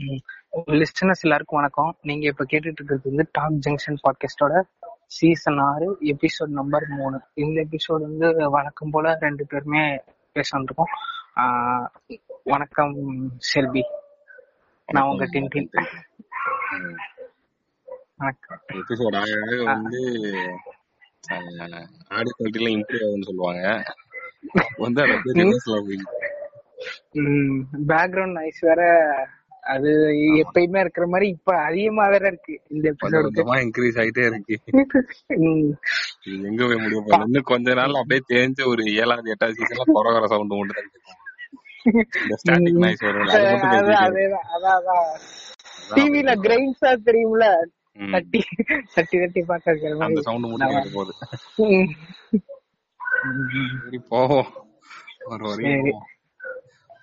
லிஸ்டனர்ஸ் எல்லாருக்கும் வணக்கம். நீங்க இப்ப கேட்டுட்டு இருக்கிறது வந்து டாப் ஜங்ஷன் பாட்காஸ்டோட சீசன் ஆறு எபிசோட் நம்பர் மூணு. இந்த எபிசோட் வந்து வழக்கம் போல ரெண்டு பேருமே பேச வந்திருக்கோம். ஆஹ் வணக்கம் செல்வி. நான் உங்க டின்டின் வணக்கம். எபிசோட் ஆக வந்து ஆடியோ குவாலிட்டில இம்ப்ரூவ் ஆகும்னு சொல்லுவாங்க. வந்து பேக்ரவுண்ட் நாய்ஸ் வேற அது எப்பயுமே இருக்கிற மாதிரி இப்ப அதிகமா வேற இருக்கு. இந்த எபிசோடுக்கு இன்க்ரீஸ் ஆயிட்டே இருக்கு. எங்க போய் முடிய போகுது இன்னும் கொஞ்ச நாள் அப்படியே தேஞ்சு ஒரு ஏழாவது எட்டாவது சீசன்ல கொரகர சவுண்ட் மட்டும் தான் டிவில கிரைன்ஸா தெரியும்ல. தட்டி தட்டி தட்டி பாக்க அந்த சவுண்ட் மட்டும் போகுது. போவோம். ஒரு.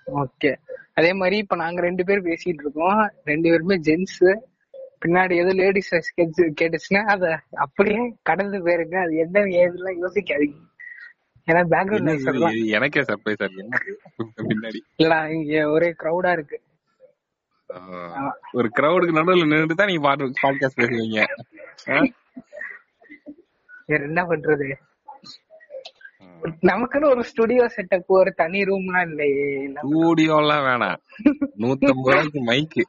ஓகே அதே மாதிரி இப்ப நாங்க ரெண்டு பேரும் பேசிட்டு இருக்கோம். ரெண்டு பேருமே ஜென்ஸ் பின்னாடி ஏதோ லேடிஸ் கேட்டுச்சுன்னா அத அப்படியே கடந்து போயிருங்க. அது என்ன ஏதுலாம் யோசிக்காதீங்க. ஏன்னா பேக்ரவுண்ட் நாய்ஸ் எனக்கே சர்ப்ரைஸ்? பின்னாடி. இல்ல இங்க ஒரே கிரௌடா இருக்கு. ஒரு கிரௌடுக்கு நடுவுல நின்றுட்டு தான் நீங்க பாட்டு பாட்காஸ்ட் பேசுவீங்க? வேற என்ன பண்றது. நமக்குன்னு ஒரு ஸ்டுடியோ செட்டப் ஒரு தனி ரூம்லாம் இல்லையே. நம்ம- ஸ்டூடியோ எல்லாம் வேணாம். நூத்தம்பது ரூபாய்க்கு மைக்கு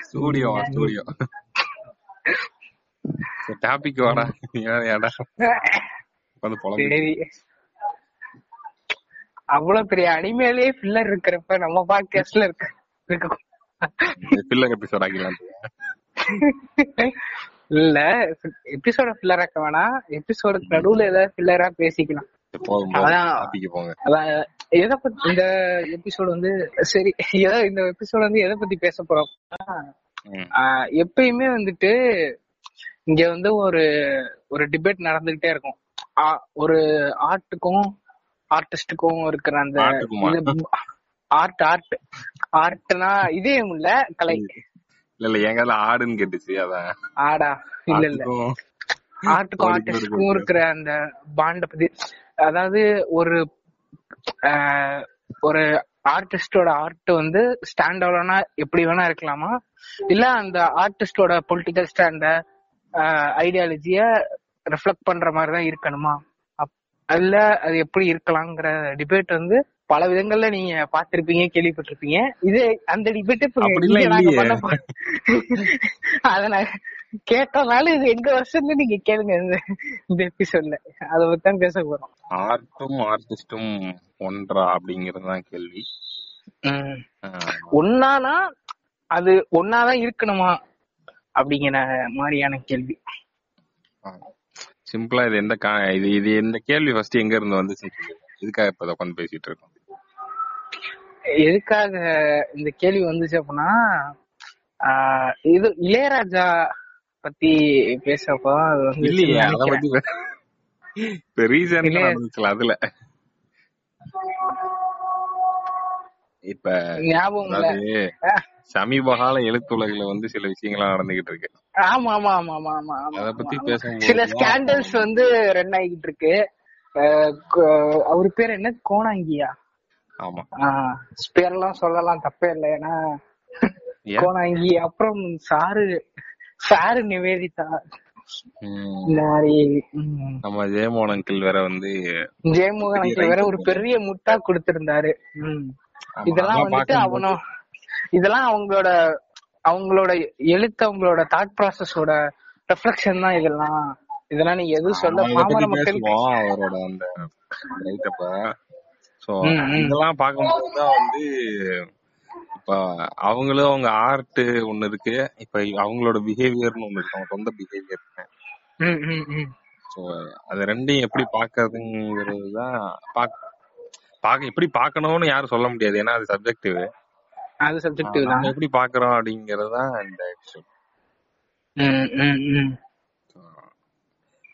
ஸ்டூடியோ ஸ்டூடியோ டாபிக் வாடா. ஏடா வந்து புலம்பி. அவ்வளவு பெரிய அனிமேலே ஃபில்லர் இருக்கிறப்ப நம்ம பாட்காஸ்ட்ல இருக்க இருக்க பில்லர் எபிசோட் ஆகிடலாம் இல்ல எபிசோட ஃபில்லர் ஆக்க வேணாம். எபிசோடுக்கு நடுவுல ஏதாவது ஃபில்லரா பேசிக்கலாம். எதை பத்தி இந்த எபிசோடு வந்து சரி எதை இந்த எபிசோட் வந்து எதை பத்தி பேச போறோம்? எப்பயுமே வந்துட்டு இங்க வந்து ஒரு ஒரு டிபேட் நடந்துகிட்டே இருக்கும். ஒரு ஆர்ட்டுக்கும் ஆர்டிஸ்டுக்கும் இருக்கிற அந்த? ஆர்ட் ஆர்ட் ஆர்ட்னா இதே இல்ல கலை இல்ல இல்ல எங்க ஆடுன்னு கேட்டுச்சு அதான். ஆடா இல்ல இல்ல. ஆர்ட்டுக்கும் ஆர்டிஸ்டுக்கும் இருக்கு. இருக்கிற அந்த பாண்ட பத்தி அதாவது ஒரு ஒரு ஆர்டிஸ்டோட ஆர்ட் வந்து ஸ்டாண்ட் அலோனா எப்படி வேணா இருக்கலாமா? இல்ல அந்த ஆர்டிஸ்டோட பொலிட்டிக்கல் ஸ்டாண்ட ஐடியாலஜிய ரிஃப்ளெக்ட் பண்ற மாதிரி தான் இருக்கணுமா அல்ல அது எப்படி இருக்கலாங்கிற டிபேட் வந்து பல விதங்கள்ல நீங்க பாத்திருப்பீங்க கேள்விப்பட்டிருப்பீங்க. இது அந்த டிபேட். அத கேட்டனால இது எங்க வருஷம்னு நீங்க கேளுங்க. இந்த எபிசோட்ல அத பத்தி தான் பேச போறோம். ஆர்ட்டும் ஆர்டிஸ்டும் ஒன்றா அப்படிங்கறது தான் கேள்வி. ஒன்னானா அது ஒன்னாதான் இருக்கணுமா அப்படிங்கிற மாதிரியான கேள்வி. சிம்பிளா இது எந்த இது இது இந்த கேள்வி ஃபர்ஸ்ட் எங்க இருந்து வந்துச்சு இதுக்காக இப்ப உட்காந்து பேசிட்டு இருக்கோம். எதுக்காக இந்த கேள்வி வந்துச்சு அப்படின்னா இது இளையராஜா பத்தி பேசப்போ அது வந்து இல்லையே அத. பத்தி இப்ப ரீசன் இல்லையே. நடந்துச்சுல அதுல. இப்ப ஞாபகம் சமீப கால எழுத்துலகில வந்து சில விஷயங்கள்லாம் நடந்துகிட்டு இருக்கு. ஆமா ஆமா ஆமா ஆமா ஆமா அத பத்தி. பேசும்போது சில ஸ்கேண்டல்ஸ் வந்து ரன் ஆகிட்டு இருக்கு. அவர் பேர் என்ன? கோணாங்கியா. பேரெல்லாம் சொல்லலாம் தப்பே இல்லை. ஏன்னா ஏன்? கோணாங்கி அப்புறம் சாரு சாரு நிவேதிதா. இந்த மாதிரி நம்ம ஜெயமோகன் அங்கிள் வேற வந்து ஜெயமோகன் uncle வேற ஒரு பெரிய முட்டா கொடுத்திருந்தாரு. இதெல்லாம் வந்துட்டு அவனும் இதெல்லாம் அவங்களோட அவங்களோட எழுத்து அவங்களோட தாட் ப்ராசஸோட ரெஃப்ளெக்ஷன் தான் இதெல்லாம். இதெல்லாம் நீங்க எதுவும் சொல்ல பாமர மக்கள் அவரோட அந்த சோ. இதெல்லாம் பார்க்கும்போது தான் வந்து இப்ப அவங்களும் அவங்க ஆர்ட் ஒண்ணு இருக்கு. இப்ப அவங்களோட பிஹேவியர்னு ஒண்ணு இருக்கு. அவங்க சொந்த பிஹேவியர் ம், ம், ம். சோ அது ரெண்டையும் எப்படி பாக்குறதுங்கிறது தான் பாக்க பாக்க எப்படி பார்க்கணும்னு யாரும் சொல்ல முடியாது. ஏன்னா அது சப்ஜெக்டிவ் அது சப்ஜெக்டிவ் தான் நம்ம எப்படி பாக்குறோம் அப்படிங்கறது தான் இந்த எபிசோட் ம், ம், ம்.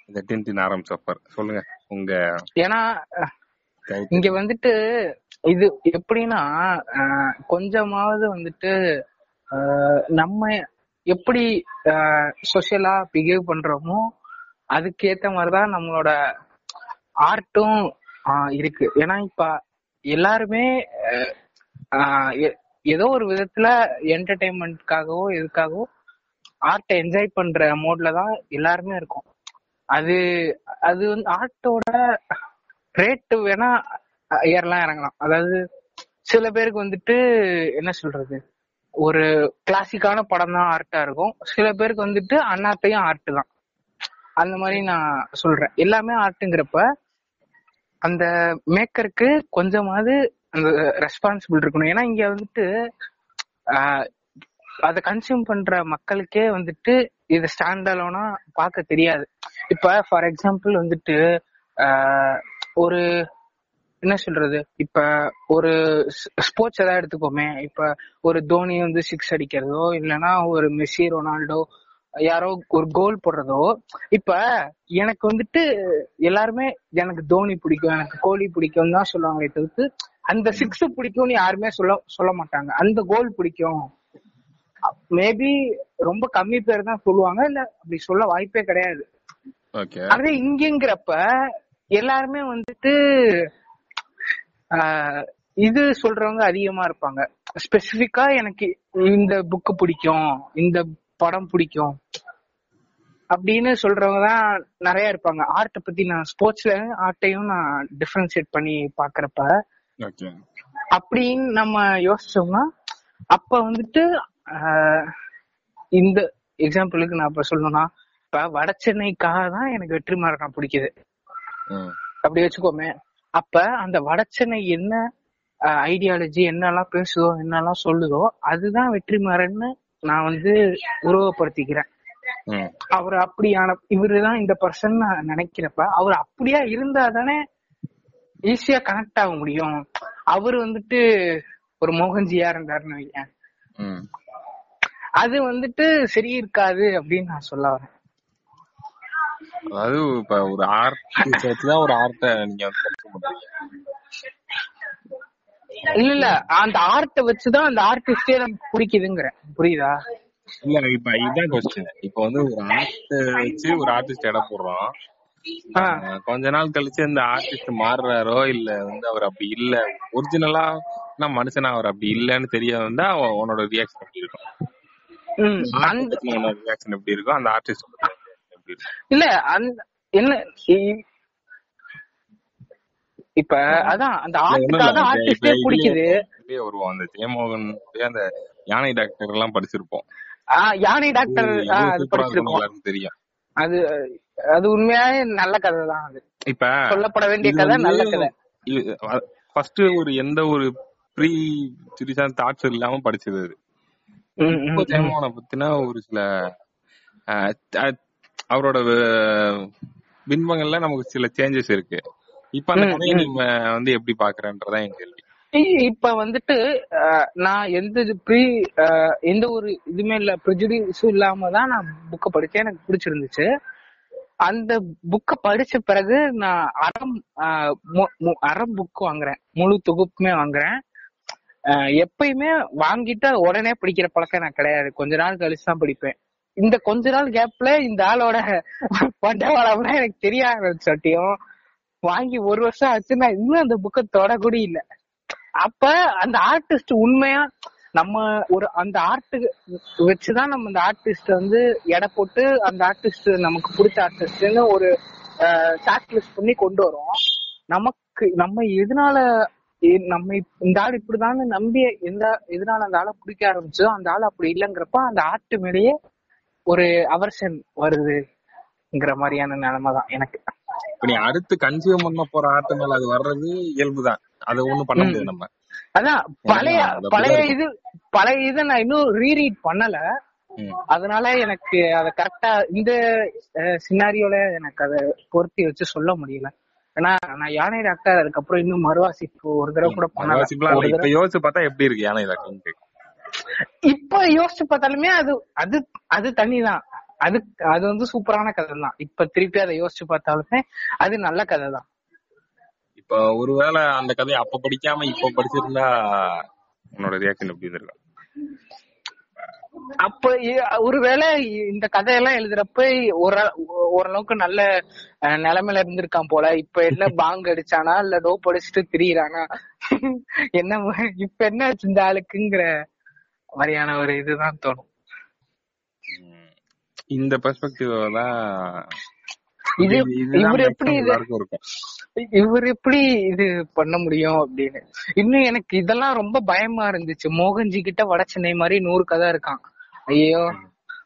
இந்த டின் ஆரம்பிச்சப்பர் சொல்லுங்க. உங்க ஏன்னா இங்க வந்துட்டு இது எப்படின்னா கொஞ்சமாவது வந்துட்டு நம்ம எப்படி சொஷியலா பிஹேவ் பண்றோமோ அதுக்கேத்த மாதிரிதான் நம்மளோட ஆர்ட்டும் இருக்கு. ஏன்னா இப்ப எல்லாருமே ஏதோ ஒரு விதத்துல என்டர்டைன்மெண்ட்காகவோ எதுக்காகவோ ஆர்ட்டை என்ஜாய் பண்ற மோட்ல தான் எல்லாருமே இருக்கும். அது அது வந்து ஆர்ட்டோட ரேட்டு வேணா ஏறலாம் இறங்கலாம். அதாவது சில பேருக்கு வந்துட்டு என்ன சொல்றது? ஒரு கிளாசிக்கான படம் தான் ஆர்ட்டா இருக்கும். சில பேருக்கு வந்துட்டு அண்ணாத்தையும் ஆர்ட் தான். அந்த மாதிரி நான் சொல்றேன். எல்லாமே ஆர்ட்டுங்கிறப்ப அந்த மேக்கருக்கு கொஞ்சமாவது அந்த ரெஸ்பான்சிபிள் இருக்கணும். ஏன்னா இங்க வந்துட்டு அதை கன்சியூம் பண்ற மக்களுக்கே வந்துட்டு இது ஸ்டாண்ட் அலோனா பார்க்க தெரியாது. இப்ப ஃபார் எக்ஸாம்பிள் வந்துட்டு ஒரு என்ன சொல்றது? இப்ப ஒரு ஸ்போர்ட்ஸ் ஏதாவது எடுத்துக்கோமே. இப்ப ஒரு தோனி வந்து சிக்ஸ் அடிக்கிறதோ இல்லைன்னா ஒரு மெஸ்ஸி ரொனால்டோ யாரோ ஒரு கோல் போடுறதோ இப்ப எனக்கு வந்துட்டு எல்லாருமே எனக்கு தோனி பிடிக்கும் எனக்கு கோலி பிடிக்கும் தான் சொல்லுவாங்களே தவிர்த்து அந்த சிக்ஸ் பிடிக்கும்னு யாருமே சொல்ல சொல்ல மாட்டாங்க. அந்த கோல் பிடிக்கும். மேபி ரொம்ப கம்மி பேர் தான் சொல்லுவாங்க இல்ல அப்படி சொல்ல வாய்ப்பே கிடையாது. அதே இங்கங்கிறப்ப எல்லாருமே வந்துட்டு இது சொல்றவங்க அதிகமா இருப்பாங்க. ஸ்பெசிபிக்கா எனக்கு இந்த புக்கு பிடிக்கும் இந்த படம் பிடிக்கும் அப்படின்னு சொல்றவங்க தான் நிறைய இருப்பாங்க. ஆர்ட்டை பத்தி நான் ஸ்போர்ட்ஸ்ல ஆர்ட்டையும் நான் டிஃபரன்ஷியேட் பண்ணி பாக்குறப்ப அப்படின்னு நம்ம யோசிச்சோம்னா அப்ப வந்துட்டு இந்த எக்ஸாம்பிளுக்கு நான் இப்ப சொல்லணும்னா இப்ப வட சென்னைக்காக தான் எனக்கு வெற்றிமாறன் பிடிக்குது. அப்படி வச்சுக்கோமே. அப்ப அந்த வடச்சென்னை என்ன ஐடியாலஜி என்னெல்லாம் பேசுதோ என்னெல்லாம் சொல்லுதோ அதுதான் வெற்றிமாறன்னு நான் வந்து உருவப்படுத்திக்கிறேன் அவர் அப்படியான இவருதான் இந்த பர்சன் நான் நினைக்கிறப்ப அவர் அப்படியா இருந்தா தானே ஈஸியா கனெக்ட் ஆக முடியும். அவர் வந்துட்டு ஒரு மோகன்ஜியா இருந்தாருன்னு வையேன். ம். அது வந்துட்டு சரி இருக்காது அப்படின்னு நான் சொல்ல வரேன். அதாவது இப்ப ஒரு ஆர்ட் வச்சுதான் ஒரு ஆர்ட்ட நீங்க வந்து கன்சியூம் பண்றீங்க இல்ல இல்ல. அந்த ஆர்ட்டை வச்சுதான் அந்த ஆர்டிஸ்டே நமக்கு பிடிக்குதுங்கிறேன் புரியுதா? இல்ல இப்ப இதுதான் கொஸ்டின் இப்ப வந்து ஒரு ஆர்ட் வச்சு ஒரு ஆர்டிஸ்ட் எடை போடுறோம். கொஞ்ச நாள் கழிச்சு இந்த ஆர்டிஸ்ட் மாறுறாரோ இல்ல வந்து அவர் அப்படி இல்ல. ஒரிஜினலா நான் மனுஷனா அவர் அப்படி இல்லன்னு தெரிய வந்தா உன்னோட ரியாக்ஷன் எப்படி இருக்கும்? அந்த ரியாக்ஷன் எப்படி இருக்கும்? அந்த ஆர்டிஸ்ட் இல்ல என்ன இப்ப அதான் அந்த ஆர்ட்டுக்காக ஆர்டிஸ்டே பிடிக்குது. வருவோம். அந்த ஜெயமோகன் அந்த யானை டாக்டர் எல்லாம் படிச்சிருப்போம். யானை டாக்டர் அது படிச்சிருக்கோம் தெரியும். அது அது உண்மையாவே நல்ல கதை தான் அது. இப்ப சொல்லப்பட வேண்டிய கதை நல்ல கதை. ஃபர்ஸ்ட் ஒரு எந்த ஒரு ப்ரீ சீரியஸான தாட்ஸ் இல்லாம படிச்சது அது. ஜெயமோகனை பத்தினா ஒரு சில அவரோட பின்பங்கள்ல நமக்கு சில சேஞ்சஸ் இருக்கு. இப்ப அந்த கதையை. நீங்க வந்து எப்படி பாக்குறன்றதான் என் கேள்வி. இப்ப வந்துட்டு நான் எந்த ப்ரீ எந்த ஒரு இதுமே இல்ல. ப்ரெஜுடிஸும் இல்லாம தான் நான் புக்க படிச்சேன். எனக்கு பிடிச்சிருந்துச்சு. அந்த புக்க படிச்ச பிறகு நான் அறம் அறம் புக் வாங்குறேன். முழு தொகுப்புமே வாங்குறேன். எப்பயுமே வாங்கிட்டு உடனே படிக்கிற பழக்கம் எனக்கு கிடையாது. கொஞ்ச நாள் கழிச்சு தான் படிப்பேன். இந்த கொஞ்ச நாள் கேப்ல இந்த ஆளோட பண்டவாளம்லாம் எனக்கு தெரிய ஆரம்பிச்சாட்டியும் வாங்கி ஒரு வருஷம் ஆச்சு நான் இன்னும் அந்த புக்கை தொட கூட இல்ல. அப்ப அந்த ஆர்டிஸ்ட் உண்மையா நம்ம ஒரு அந்த ஆர்ட் வச்சுதான் நம்ம அந்த ஆர்டிஸ்ட் வந்து எடை போட்டு அந்த ஆர்டிஸ்ட் நமக்கு பிடிச்ச ஆர்டிஸ்ட்னு ஒரு ஷார்ட் லிஸ்ட் பண்ணி கொண்டு வரோம். நமக்கு நம்ம எதனால நம்ம இந்த ஆள் இப்படிதான்னு நம்பி எந்த எதனால அந்த ஆளை பிடிக்க ஆரம்பிச்சோ அந்த ஆள் அப்படி இல்லைங்கிறப்ப அந்த ஆர்ட் மேலேயே ஒரு அவர்ஷன் வருதுங்கிற மாதிரியான நிலைமை தான் எனக்கு. இப்ப நீ அடுத்து கன்சியூம் பண்ண போற மேல அது வர்றது இயல்புதான். அதை ஒண்ணும் பண்ண முடியாது நம்ம. அதான் பழைய பழைய. இது பழைய இதை நான் இன்னும் ரீரீட் பண்ணல. அதனால எனக்கு அத கரெக்டா இந்த சினாரியோல எனக்கு அத பொருத்தி வச்சு சொல்ல முடியல. ஏன்னா நான் யானை டாக்டர் அதுக்கப்புறம் இன்னும் மறுவாசிப்பு ஒரு தடவை கூட பண்ணல. இப்ப யோசிச்சு பார்த்தா எப்படி இருக்கு யானை டாக்டர் இப்ப யோசிச்சு பார்த்தாலுமே அது அது அது தனிதான். அது அது வந்து சூப்பரான கதை தான் இப்ப திருப்பி அதை யோசிச்சு பார்த்தாலுமே அது நல்ல கதை தான் இப்ப ஒருவேளை அந்த கதையை அப்ப படிக்காம இப்ப படிச்சிருந்தா உன்னோட ரியாக்ஷன் எப்படி இருந்திருக்கும்? அப்ப ஒருவேளை இந்த கதையெல்லாம் எழுதுறப்ப ஒரு ஓரளவுக்கு நல்ல நிலைமையில இருந்திருக்கான் போல. இப்ப என்ன பாங்க் அடிச்சானா இல்ல டோப் அடிச்சுட்டு திரியிறானா? என்ன இப்ப என்ன ஆச்சு இந்த ஆளுக்குங்கிற மாதிரியான ஒரு இதுதான் தோணும். இந்த பெர்ஸ்பெக்டிவ் தான் இது இவர் எப்படி இவர் எப்படி இது பண்ண முடியும் அப்படின்னு. இன்னும் எனக்கு இதெல்லாம் ரொம்ப பயமா இருந்துச்சு. மோகன்ஜி கிட்ட வட சென்னை மாதிரி நூறு கதை இருக்கான். ஐயோ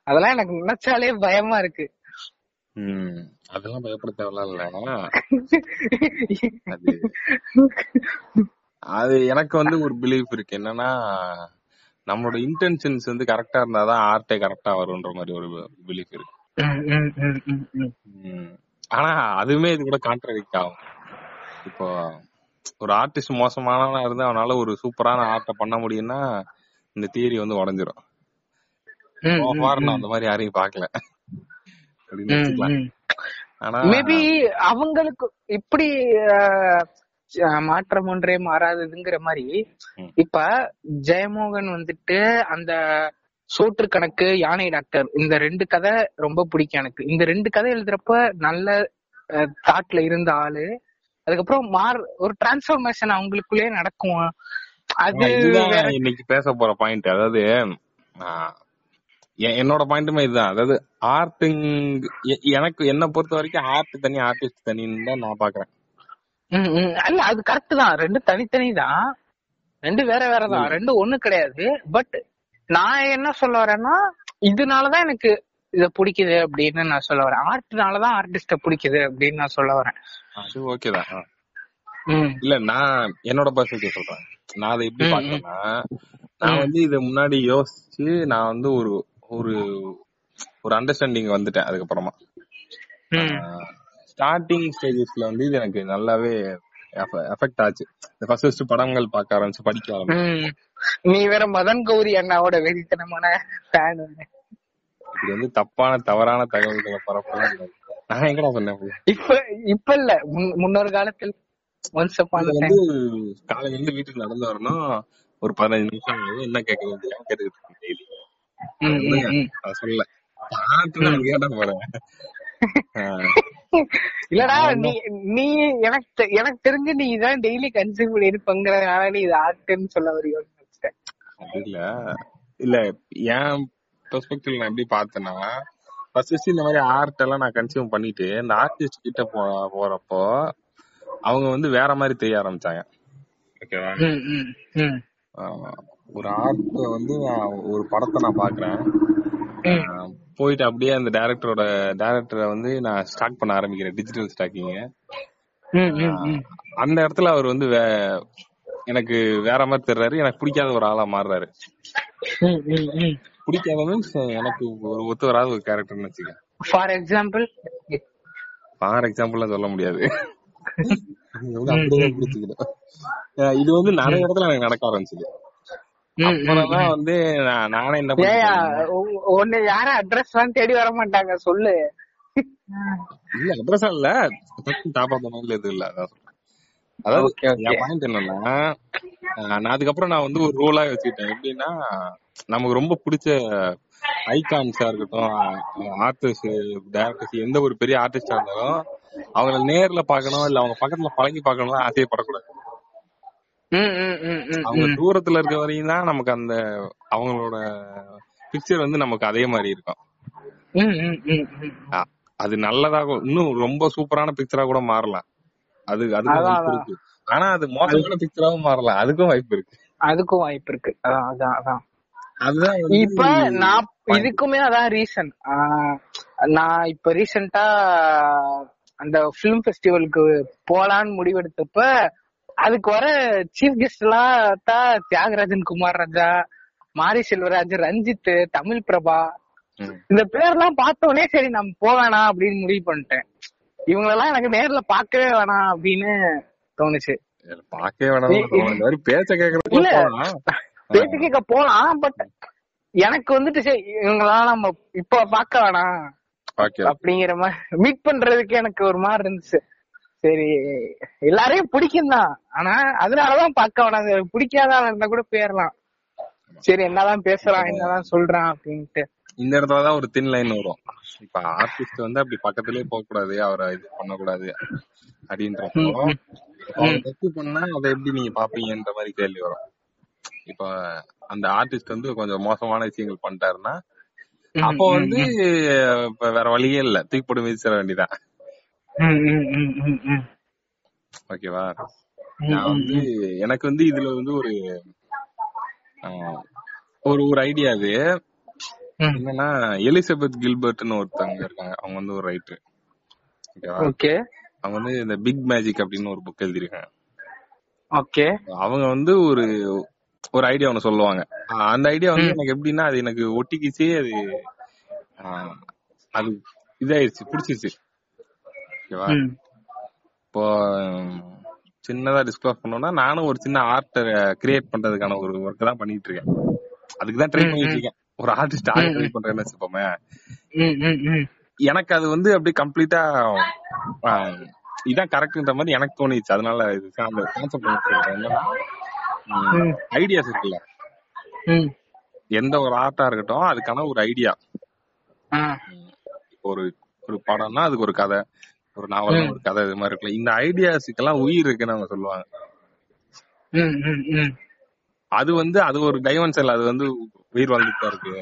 அதெல்லாம் எனக்கு நினைச்சாலே பயமா இருக்கு. அதெல்லாம் பயப்பட தேவையில்ல அது எனக்கு வந்து ஒரு பிலீஃப் இருக்கு. என்னன்னா நம்மளோட இன்டென்ஷன்ஸ் வந்து கரெக்டா இருந்தாதான் ஆர்ட்டே கரெக்டா வரும்ன்ற மாதிரி ஒரு பிலீஃப் இருக்கு. ஆனா அதுவுமே இது கூட கான்ட்ரடிக்ட் ஆகும். இப்போ ஒரு ஆர்டிஸ்ட் மோசமானவனா இருந்து அவனால ஒரு சூப்பரான ஆர்ட்டை பண்ண முடியும்னா இந்த தியரி வந்து உடஞ்சிரும். அந்த மாதிரி யாரையும் அப்படின்னு ம். ஆனா மேபி அவங்களுக்கு இப்படி மாற்றம் ஒன்றே மாறாததுங்கிற மாதிரி. இப்ப ஜெயமோகன் வந்துட்டு அந்த சோற்று கணக்கு யானை டாக்டர் இந்த ரெண்டு கதை ரொம்ப பிடிக்கும் எனக்கு இந்த ரெண்டு கதை எழுதுறப்ப நல்ல தாட்ல இருந்த ஆளு அதுக்கப்புறம் மார் ஒரு டிரான்ஸ்ஃபர்மேஷன் அவங்களுக்குள்ளே நடக்கும் அது இன்னைக்கு பேச போற பாயிண்ட் அதாவது என்னோட பாயிண்ட்டுமே இதுதான் அதாவது ஆர்ட்டுங் எனக்கு என்ன பொறுத்த வரைக்கும் ஆர்ட் தனி ஆர்டிஸ்ட் தனின்னு தான் நான் பாக்குறேன். இல்ல அது கரெக்ட் தான். ரெண்டு தனித்தனி தான். ரெண்டு வேற வேற தான். ரெண்டு ஒண்ணு கிடையாது. பட் நான் என்ன சொல்ல வரேன்னா இதனாலதான் எனக்கு இத பிடிக்குது அப்படின்னு நான் சொல்ல வரேன். ஆர்ட்னாலதான் ஆர்டிஸ்ட பிடிக்குது அப்படின்னு நான் சொல்ல வரேன். அது ஓகே தான். ஆ. ம், இல்ல நான் என்னோட பர்ஸ்பெக்டிவ் சொல்றேன். நான் அதை எப்படி பாக்குறேன்னா நான் வந்து இத முன்னாடி யோசிச்சு நான் வந்து ஒரு ஒரு ஒரு அண்டர்ஸ்டாண்டிங் வந்துட்டேன் அதுக்கப்புறமா. ஸ்டார்டிங் ஸ்டேஜஸ்ல வந்து இது எனக்கு நல்லாவே எஃபெக்ட் ஆச்சு. இந்த ஃபர்ஸ்ட் ஃபர்ஸ்ட் படங்கள் பார்க்க ஆரம்பிச்சு படிக்க ஆரம்பிச்சு. நீ வேற மதன் கௌரி அண்ணாவோட வெறித்தனமான ஃபேன் இது வந்து தப்பான தவறான தகவல்களை பரப்பலாம். நான் எங்கடா சொன்னேன்? இப்ப இப்ப இல்ல. முன்- முன்னொரு காலத்தில் ஒன்ஸ் அப்பான் வந்து காலையில இருந்து வீட்டுக்கு நடந்து வரணும் ஒரு பதினஞ்சு நிமிஷம். என்ன தெரியாம கேட்டுக்கிட்டு இருக்கேன் டெய்லி பார்த்து நான் கேட்ட போறேன் இல்லடா நீ நீ எனக்கு எனக்கு தெரிஞ்சு நீ இதான் டெய்லி கன்சியூம் பண்ணிருப்பங்கிறதுனால நீ இது ஆர்ட்னு சொல்ல வரியோன்னு நினைச்சிட்டேன். இல்ல. இல்ல என் பெர்ஸ்பெக்டிவ் நான் எப்படி பார்த்தேன்னா ஃபர்ஸ்ட் இந்த மாதிரி ஆர்ட் எல்லாம் நான் கன்சியூம் பண்ணிட்டு இந்த ஆர்டிஸ்ட் கிட்ட போ போறப்போ அவங்க வந்து வேற மாதிரி தெரிய ஆரம்பிச்சாங்க. ஓகேவா ஒரு ஆர்ட் வந்து நான் ஒரு படத்தை நான் பாக்குறேன் போயிட்டு அப்படியே அந்த டைரக்டரோட டைரக்டரை வந்து நான் ஸ்டார்ட் பண்ண ஆரம்பிக்கிறேன் டிஜிட்டல் ஸ்டாக்கிங் ம் ம் ம். அந்த இடத்துல அவர் வந்து எனக்கு வேற மாதிரி தெரியறாரு எனக்கு பிடிக்காத ஒரு ஆளா மாறுறாரு. பிடிக்காத மீன்ஸ் எனக்கு ஒரு ஒத்து வராத ஒரு கேரக்டர்னு வச்சுக்க ஃபார் எக்ஸாம்பிள் ஃபார் எக்ஸாம்பிள்லாம் சொல்ல முடியாது. இது வந்து நிறைய இடத்துல எனக்கு நடக்க ஆரம்பிச்சது. அப்புறம்தான் வந்து நான் என்ன உன்னை யாரும் அட்ரஸ் எல்லாம் தேடி வர மாட்டாங்க சொல்லு. இல்ல அட்ரஸ் இல்ல. தாப்பாத்த மாதிரி எதுவும் இல்ல. அதாவது என் பாயிண்ட் என்னன்னா நான் அதுக்கப்புறம் நான் வந்து ஒரு ரூலா வச்சுக்கிட்டேன். எப்படின்னா நமக்கு ரொம்ப பிடிச்ச ஐகான்ஸா இருக்கட்டும் ஆர்டிஸ்ட் டேரக்டர்ஸ் எந்த ஒரு பெரிய ஆர்டிஸ்டா இருந்தாலும் அவங்கள நேர்ல பார்க்கணும் இல்ல அவங்க பக்கத்துல பழகி பார்க்கணும் ஆசைப்படக்கூடாது ம் ம் ம் ம் அவங்க தூரத்துல இருக்க வரையும் தான் நமக்கு அந்த அவங்களோட பிக்சர் வந்து நமக்கு அதே மாதிரி இருக்கும். அது நல்லதாக இன்னும் ரொம்ப சூப்பரான பிக்சரா கூட மாறலாம். அது இருக்கு ஆனா அது மோசமான பிக்சராவும் மாறலாம். அதுக்கும் வாய்ப்பு இருக்கு. அதுக்கும் வாய்ப்பு இருக்கு. அதான் அதான். அதுதான் இப்ப நான் இதுக்குமே அதான் ரீசன் நான் இப்ப ரீசெண்டா அந்த பிலிம் ஃபெஸ்டிவலுக்கு போலான்னு முடிவெடுத்தப்ப அதுக்கு வர சீஃப் கெஸ்ட் எல்லாம் தான் தியாகராஜன் குமார் ராஜா மாரி செல்வராஜ் ரஞ்சித் தமிழ் பிரபா. இந்த பேர்லாம் பார்த்த உடனே சரி நம்ம போவேணாம் அப்படின்னு முடிவு பண்ணிட்டேன். இவங்களெல்லாம் எனக்கு நேர்ல பார்க்கவே வேணாம் அப்படின்னு தோணுச்சு. பாக்கவே வேணாம் பேச்ச கேக்குறதுக்கு இல்ல போலாம் பேச்சு கேட்க போலாம் பட் எனக்கு வந்துட்டு சரி இவங்கெல்லாம் நம்ம இப்ப பார்க்க வேணாம் அப்படிங்கிற மாதிரி மீட் பண்றதுக்கு எனக்கு ஒரு மாதிரி இருந்துச்சு. சரி எல்லாரையும் பிடிக்கும் தான் ஆனா அதனாலதான் பார்க்க அது பிடிக்காத இருந்தா கூட போயிடலாம் சரி என்னதான் பேசுறான் என்னதான் சொல்றான் அப்படின்ட்டு. இந்த இடத்துலதான் ஒரு தின் லைன் வரும். இப்ப ஆர்டிஸ்ட் வந்து அப்படி பக்கத்துலயே போக கூடாது அவரை இது பண்ணக்கூடாது அப்படின்றப்போ அவங்க தப்பு பண்ணா அதை எப்படி நீங்க பாப்பீங்கன்ற மாதிரி கேள்வி வரும். இப்ப அந்த ஆர்டிஸ்ட் வந்து கொஞ்சம் மோசமான விஷயங்கள் பண்ணிட்டாருன்னா அப்போ வந்து இப்ப வேற வழியே இல்ல. தூக்கி போட்டு மிதிச்சிட வேண்டியதான் ம், ம், ம், ம், ம். ஓகேவா? ம், நான் ம், வந்து எனக்கு வந்து இதுல வந்து ஒரு ஆஹ், ஒரு ஒரு ஐடியா ம். என்னன்னா எலிசபெத் கில்பர்ட்னு ஒருத்தவங்க இருக்காங்க. அவங்க வந்து ஒரு ரைட்டர் ஓகேவா? ஓகே. அவங்க வந்து இந்த பிக் மேஜிக் அப்படின்னு ஒரு புக் எழுதியிருக்காங்க. ஓகே. அவங்க வந்து ஒரு ஒரு ஐடியா ஒண்ணு சொல்லுவாங்க. ஆஹ் அந்த ஐடியா வந்து எனக்கு எப்படின்னா அது எனக்கு ஒட்டிக்கிச்சு அது ஆஹ், அது இதாயிருச்சு பிடிச்சிருச்சு. ஓகேவா? இப்போ சின்னதா டிஸ்க்ளோஸ் பண்ணோம்னா நானும் ஒரு சின்ன ஆர்ட் கிரியேட் பண்றதுக்கான ஒரு ஒர்க் தான் பண்ணிட்டு இருக்கேன் அதுக்கு தான் ட்ரை பண்ணிட்டு. இருக்கேன் ஒரு ஆர்டிஸ்ட் ம், ட்ரை. பண்றேன்னு வச்சுப்போமே. எனக்கு அது வந்து அப்படியே கம்ப்ளீட்டா இதான் கரெக்ட்ன்ற மாதிரி எனக்கு தோணிச்சு. அதனால இது கான்செப்ட் ஐடியாஸ் இருக்குல்ல. எந்த ஒரு ஆர்ட்டா இருக்கட்டும் அதுக்கான ஒரு ஐடியா ஒரு ஒரு படம்னா அதுக்கு ஒரு கதை. ஒரு நாவல்னா ஒரு கதை இது மாதிரி இருக்குல்ல இந்த ஐடியாஸுக்கெல்லாம் உயிர் இருக்குன்னு அவங்க சொல்லுவாங்க. அது வந்து அது ஒரு டைமென்ஷன் அது வந்து உயிர் வாழ்ந்துட்டு இருக்கு.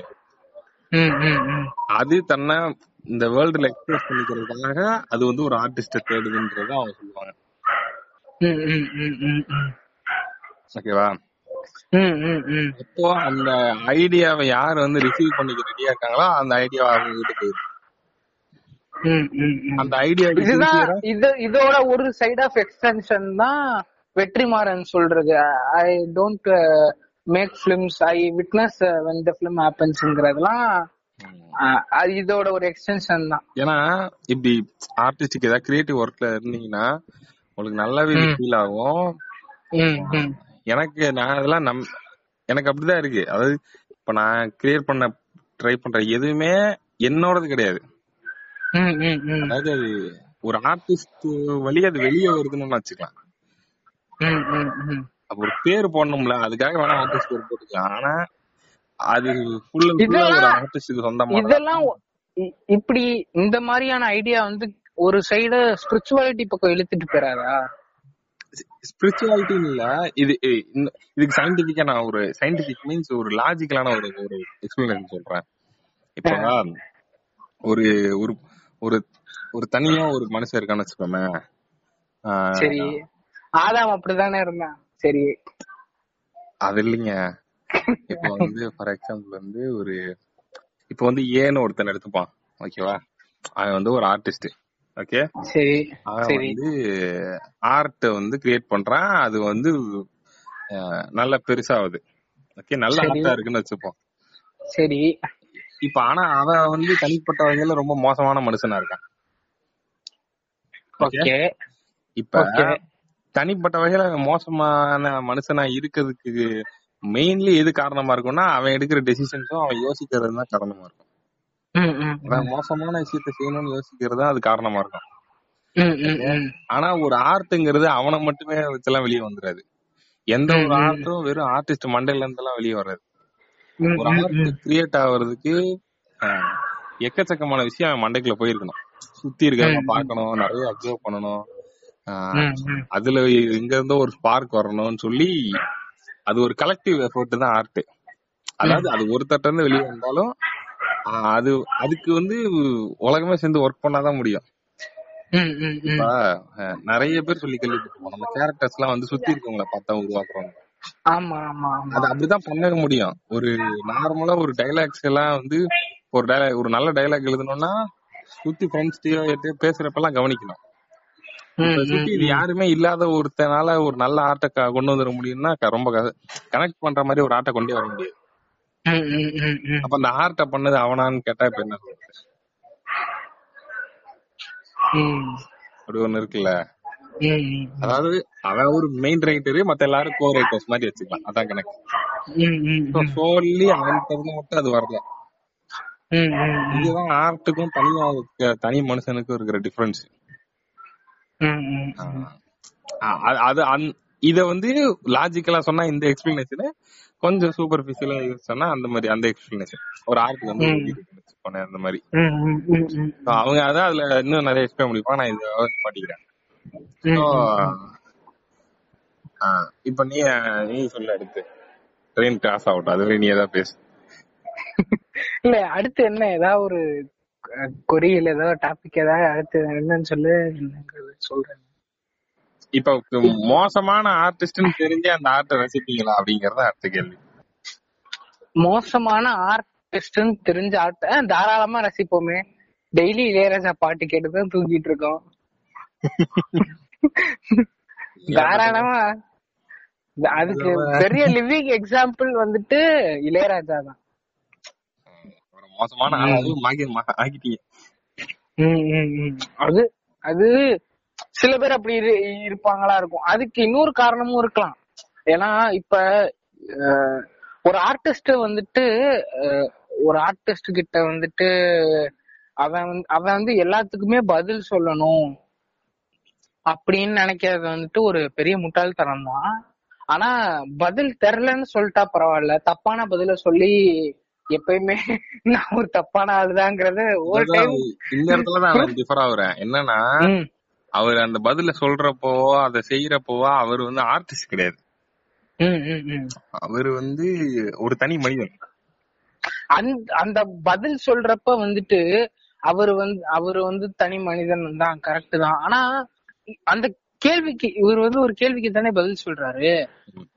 அது தன்னை இந்த வேர்ல்டுல எக்ஸ்பிரஸ் பண்ணிக்கிறதுக்காக அது வந்து ஒரு ஆர்டிஸ்ட தேடுதுன்றத அவங்க சொல்லுவாங்க. ஓகேவா. அப்போ அந்த ஐடியாவை யார் வந்து ரிசீவ் பண்ணிக்க ரெடியா இருக்காங்களோ அந்த ஐடியா அவங்க கிட்ட ம். அந்த ஐடியா இதுதான் இது இதோட ஒரு சைட் ஆஃப் எக்ஸ்டென்ஷன் தான் வெற்றிமாறன் சொல்றது. I don't make films I witness when the film ஹேப்பன்ஸ்ங்கிறதுலாம் அது இதோட ஒரு எக்ஸ்டென்ஷன் தான். ஏன்னா இப்படி ஆர்டிஸ்டிக் ஏதாவது கிரியேட்டிவ் ஒர்க்ல இருந்தீங்கன்னா உங்களுக்கு நல்லாவே ஃபீல் ஆகும். ம், ம். எனக்கு நான் அதெல்லாம் நம் எனக்கு அப்படிதான் இருக்கு. அதாவது இப்ப நான் கிரியேட் பண்ண ட்ரை பண்ற எதுவுமே என்னோடது கிடையாது. அதாவது அது ஒரு ஆர்டிஸ்ட் வழி அது வெளியே வருதுன்னு வச்சுக்கலாம். அப்ப ஒரு பேர் போடணும்ல அதுக்காக வேணா ஆர்டிஸ்ட் பேர் போட்டுக்கலாம். ஆனா அது ஆர்டிஸ்டுக்கு சொந்தமா இதெல்லாம் இப்படி இந்த மாதிரியான ஐடியா வந்து ஒரு சைடு ஸ்பிரிச்சுவாலிட்டி பக்கம் இழுத்துட்டு போறாரா? ஸ்பிரிச்சுவாலிட்டி இல்ல. இது இதுக்கு சயின்டிபிக்கா நான் ஒரு சயின்டிபிக் மீன்ஸ் ஒரு லாஜிக்கலான ஒரு ஒரு எக்ஸ்பிளனேஷன் சொல்றேன். இப்போ ஒரு ஒரு ஒரு ஒரு தனியா ஒரு மனுஷன் இருக்கான்னு வச்சுக்கோமே. சரி. ஆதாம் அப்படிதானே இருந்தான். சரி. அது இல்லைங்க. இப்போ வந்து ஃபார் எக்ஸாம்பிள் வந்து ஒரு இப்போ வந்து ஏன்னு ஒருத்தன் எடுத்துப்பான். ஓகேவா? அவன் வந்து ஒரு ஆர்டிஸ்ட் ஓகே? சரி. அவன் வந்து ஆர்ட் வந்து கிரியேட் பண்றான். அது வந்து நல்ல பெருசாகுது. ஓகே? நல்ல. ஆர்ட்டா இருக்குன்னு வச்சுப்போம். சரி. இப்ப ஆனா அவன் வந்து தனிப்பட்ட வகையில ரொம்ப மோசமான மனுஷனா இருக்கான் ஓகே இப்ப தனிப்பட்ட வகையில மோசமான மனுஷனா இருக்கிறதுக்கு மெயின்லி எது காரணமா இருக்கும்னா அவன் எடுக்கிற டெசிஷன்ஸும் அவன் யோசிக்கிறது தான் காரணமா இருக்கும். மோசமான விஷயத்த செய்யணும்னு யோசிக்கிறது அது காரணமா இருக்கும். ஆனா ஒரு ஆர்ட்ங்கிறது அவனை மட்டுமே வச்செல்லாம் வெளியே வந்துடாது எந்த ஒரு. ஆர்ட்டும் வெறும் ஆர்டிஸ்ட் மண்டையில இருந்தெல்லாம் வெளியே வராது. ம், ஒரு ஆர்ட். கிரியேட் ஆகுறதுக்கு எக்கச்சக்கமான விஷயம் அவன் மண்டைக்குள்ள போயிருக்கணும். சுத்தி இருக்கிறவங்க ம், ம். பார்க்கணும் நிறைய அப்சர்வ் பண்ணணும். அதுல எங்க இருந்தோ ஒரு ஸ்பார்க் வரணும்னு சொல்லி அது ஒரு கலெக்டிவ் எஃபோர்ட் தான் ஆர்ட் அதாவது அது ஒருத்தட்ட இருந்து வெளியே வந்தாலும் அது அதுக்கு வந்து உலகமே சேர்ந்து ஒர்க் பண்ணாதான் முடியும். நிறைய பேர் சொல்லி கேள்விப்பட்டிருப்போம். நம்ம கேரக்டர்ஸ் எல்லாம் வந்து சுத்தி இருக்கவங்கள பார்த்தா உருவாக்குறோம் ஆமா ஆமா அது அப்படிதான் பண்ண முடியும். ஒரு நார்மலா ஒரு டைலாக்ஸ் எல்லாம் வந்து ஒரு dialogue- ஒரு நல்ல டைலாக் எழுதணும்னா சுத்தி ஃப்ரெண்ட்ஸ்டையோ பேசுறப்பெல்லாம் கவனிக்கணும். ம், இப்ப ம், சுத்தி இது யாருமே இல்லாத ஒருத்தனால ஒரு நல்ல ஆட்டை கொண்டு வந்துட முடியும்னா ரொம்ப கனெக்ட் பண்ற மாதிரி ஒரு ஆட்டை கொண்டே வர முடியாது. அப்ப அந்த ஆர்ட்டை பண்ணது அவனான்னு கேட்டா இப்ப என்ன. அப்படி ஒண்ணு இருக்குல்ல. அதாவது அவன் ஒரு மெயின் ரைட்டரு மத்த எல்லாரும் கோ ரைட்டர்ஸ் மாதிரி வச்சுக்கலாம். அதான் கணக்கு. சொல்லி அவன் தகுந்த மட்டும் அது வரல. இதுதான் ஆர்ட்டுக்கும் தனியா தனி மனுஷனுக்கும் இருக்கிற டிஃபரன்ஸ். அது அந்- இத வந்து லாஜிக்கலா சொன்னா இந்த எக்ஸ்பிளனேஷன் கொஞ்சம் சூப்பர்ஃபிஷியலா சொன்னா அந்த மாதிரி அந்த எக்ஸ்பிளனேஷன் ஒரு ஆர்ட்டுக்கு வந்து அந்த மாதிரி. அவங்க அதான் அதுல இன்னும் நிறைய எக்ஸ்பிளைன் பண்ணிருப்பாங்க நான் இதை. ஆஹ் இப்ப நீ நீ சொல்ல அடுத்து. ட்ரெயின் கிராஸ் ஆகட்டும் அதுவரை நீ ஏதாவது பேசு. இல்ல அடுத்து என்ன? ஏதாவது ஒரு கொரியல் ஏதாவது டாபிக் ஏதாவது அடுத்து என்னன்னு சொல்லு சொல்றேன். இப்ப மோசமான ஆர்டிஸ்ட்னு தெரிஞ்சு அந்த ஆர்ட்டை ரசிப்பீங்களா? அப்படிங்கறது அடுத்த கேள்வி. மோசமான ஆர்டிஸ்ட்னு தெரிஞ்ச ஆர்ட் தாராளமா ரசிப்போமே. டெய்லி இளையராஜா பாட்டு கேட்டுதான் தூங்கிட்டு இருக்கோம். தாராளமா. அதுக்கு பெரிய லிவிங் எக்ஸாம்பிள் வந்துட்டு இளையராஜா தான். ஒரு மோசமான. அது அது சில பேர் அப்படி இரு- இருப்பாங்களா இருக்கும். அதுக்கு இன்னொரு காரணமும் இருக்கலாம். ஏன்னா இப்ப ஒரு ஆர்டிஸ்ட் வந்துட்டு ஒரு ஆர்டிஸ்ட் கிட்ட வந்துட்டு அவன் வந்து- அவன் வந்து எல்லாத்துக்குமே பதில் சொல்லணும். அப்படின்னு நினைக்கிறது வந்துட்டு ஒரு பெரிய முட்டாள்தனம் தான். ஆனா பதில் தெரிலன்னு சொல்லிட்டா பரவாயில்ல. தப்பான பதில சொல்லி எப்பயுமே நான் ஒரு தப்பான ஆளுதாங்கிறத ஒரு டைம் இந்த இடத்துலதான் நான் டிஃபர் ஆகுறேன். என்னன்னா அவர் அந்த பதில சொல்றப்போ அதை செய்யறப்போவா அவர் வந்து ஆர்டிஸ்ட் கிடையாது. அவர் வந்து ஒரு தனி மனிதன். அந்த அந்த பதில் சொல்றப்ப வந்துட்டு அவர் வந்து அவர் வந்து தனி மனிதன் தான் கரெக்ட் தான். ஆனா அந்த கேள்விக்கு இவர் வந்து ஒரு கேள்விக்கு தானே பதில் சொல்றாரு.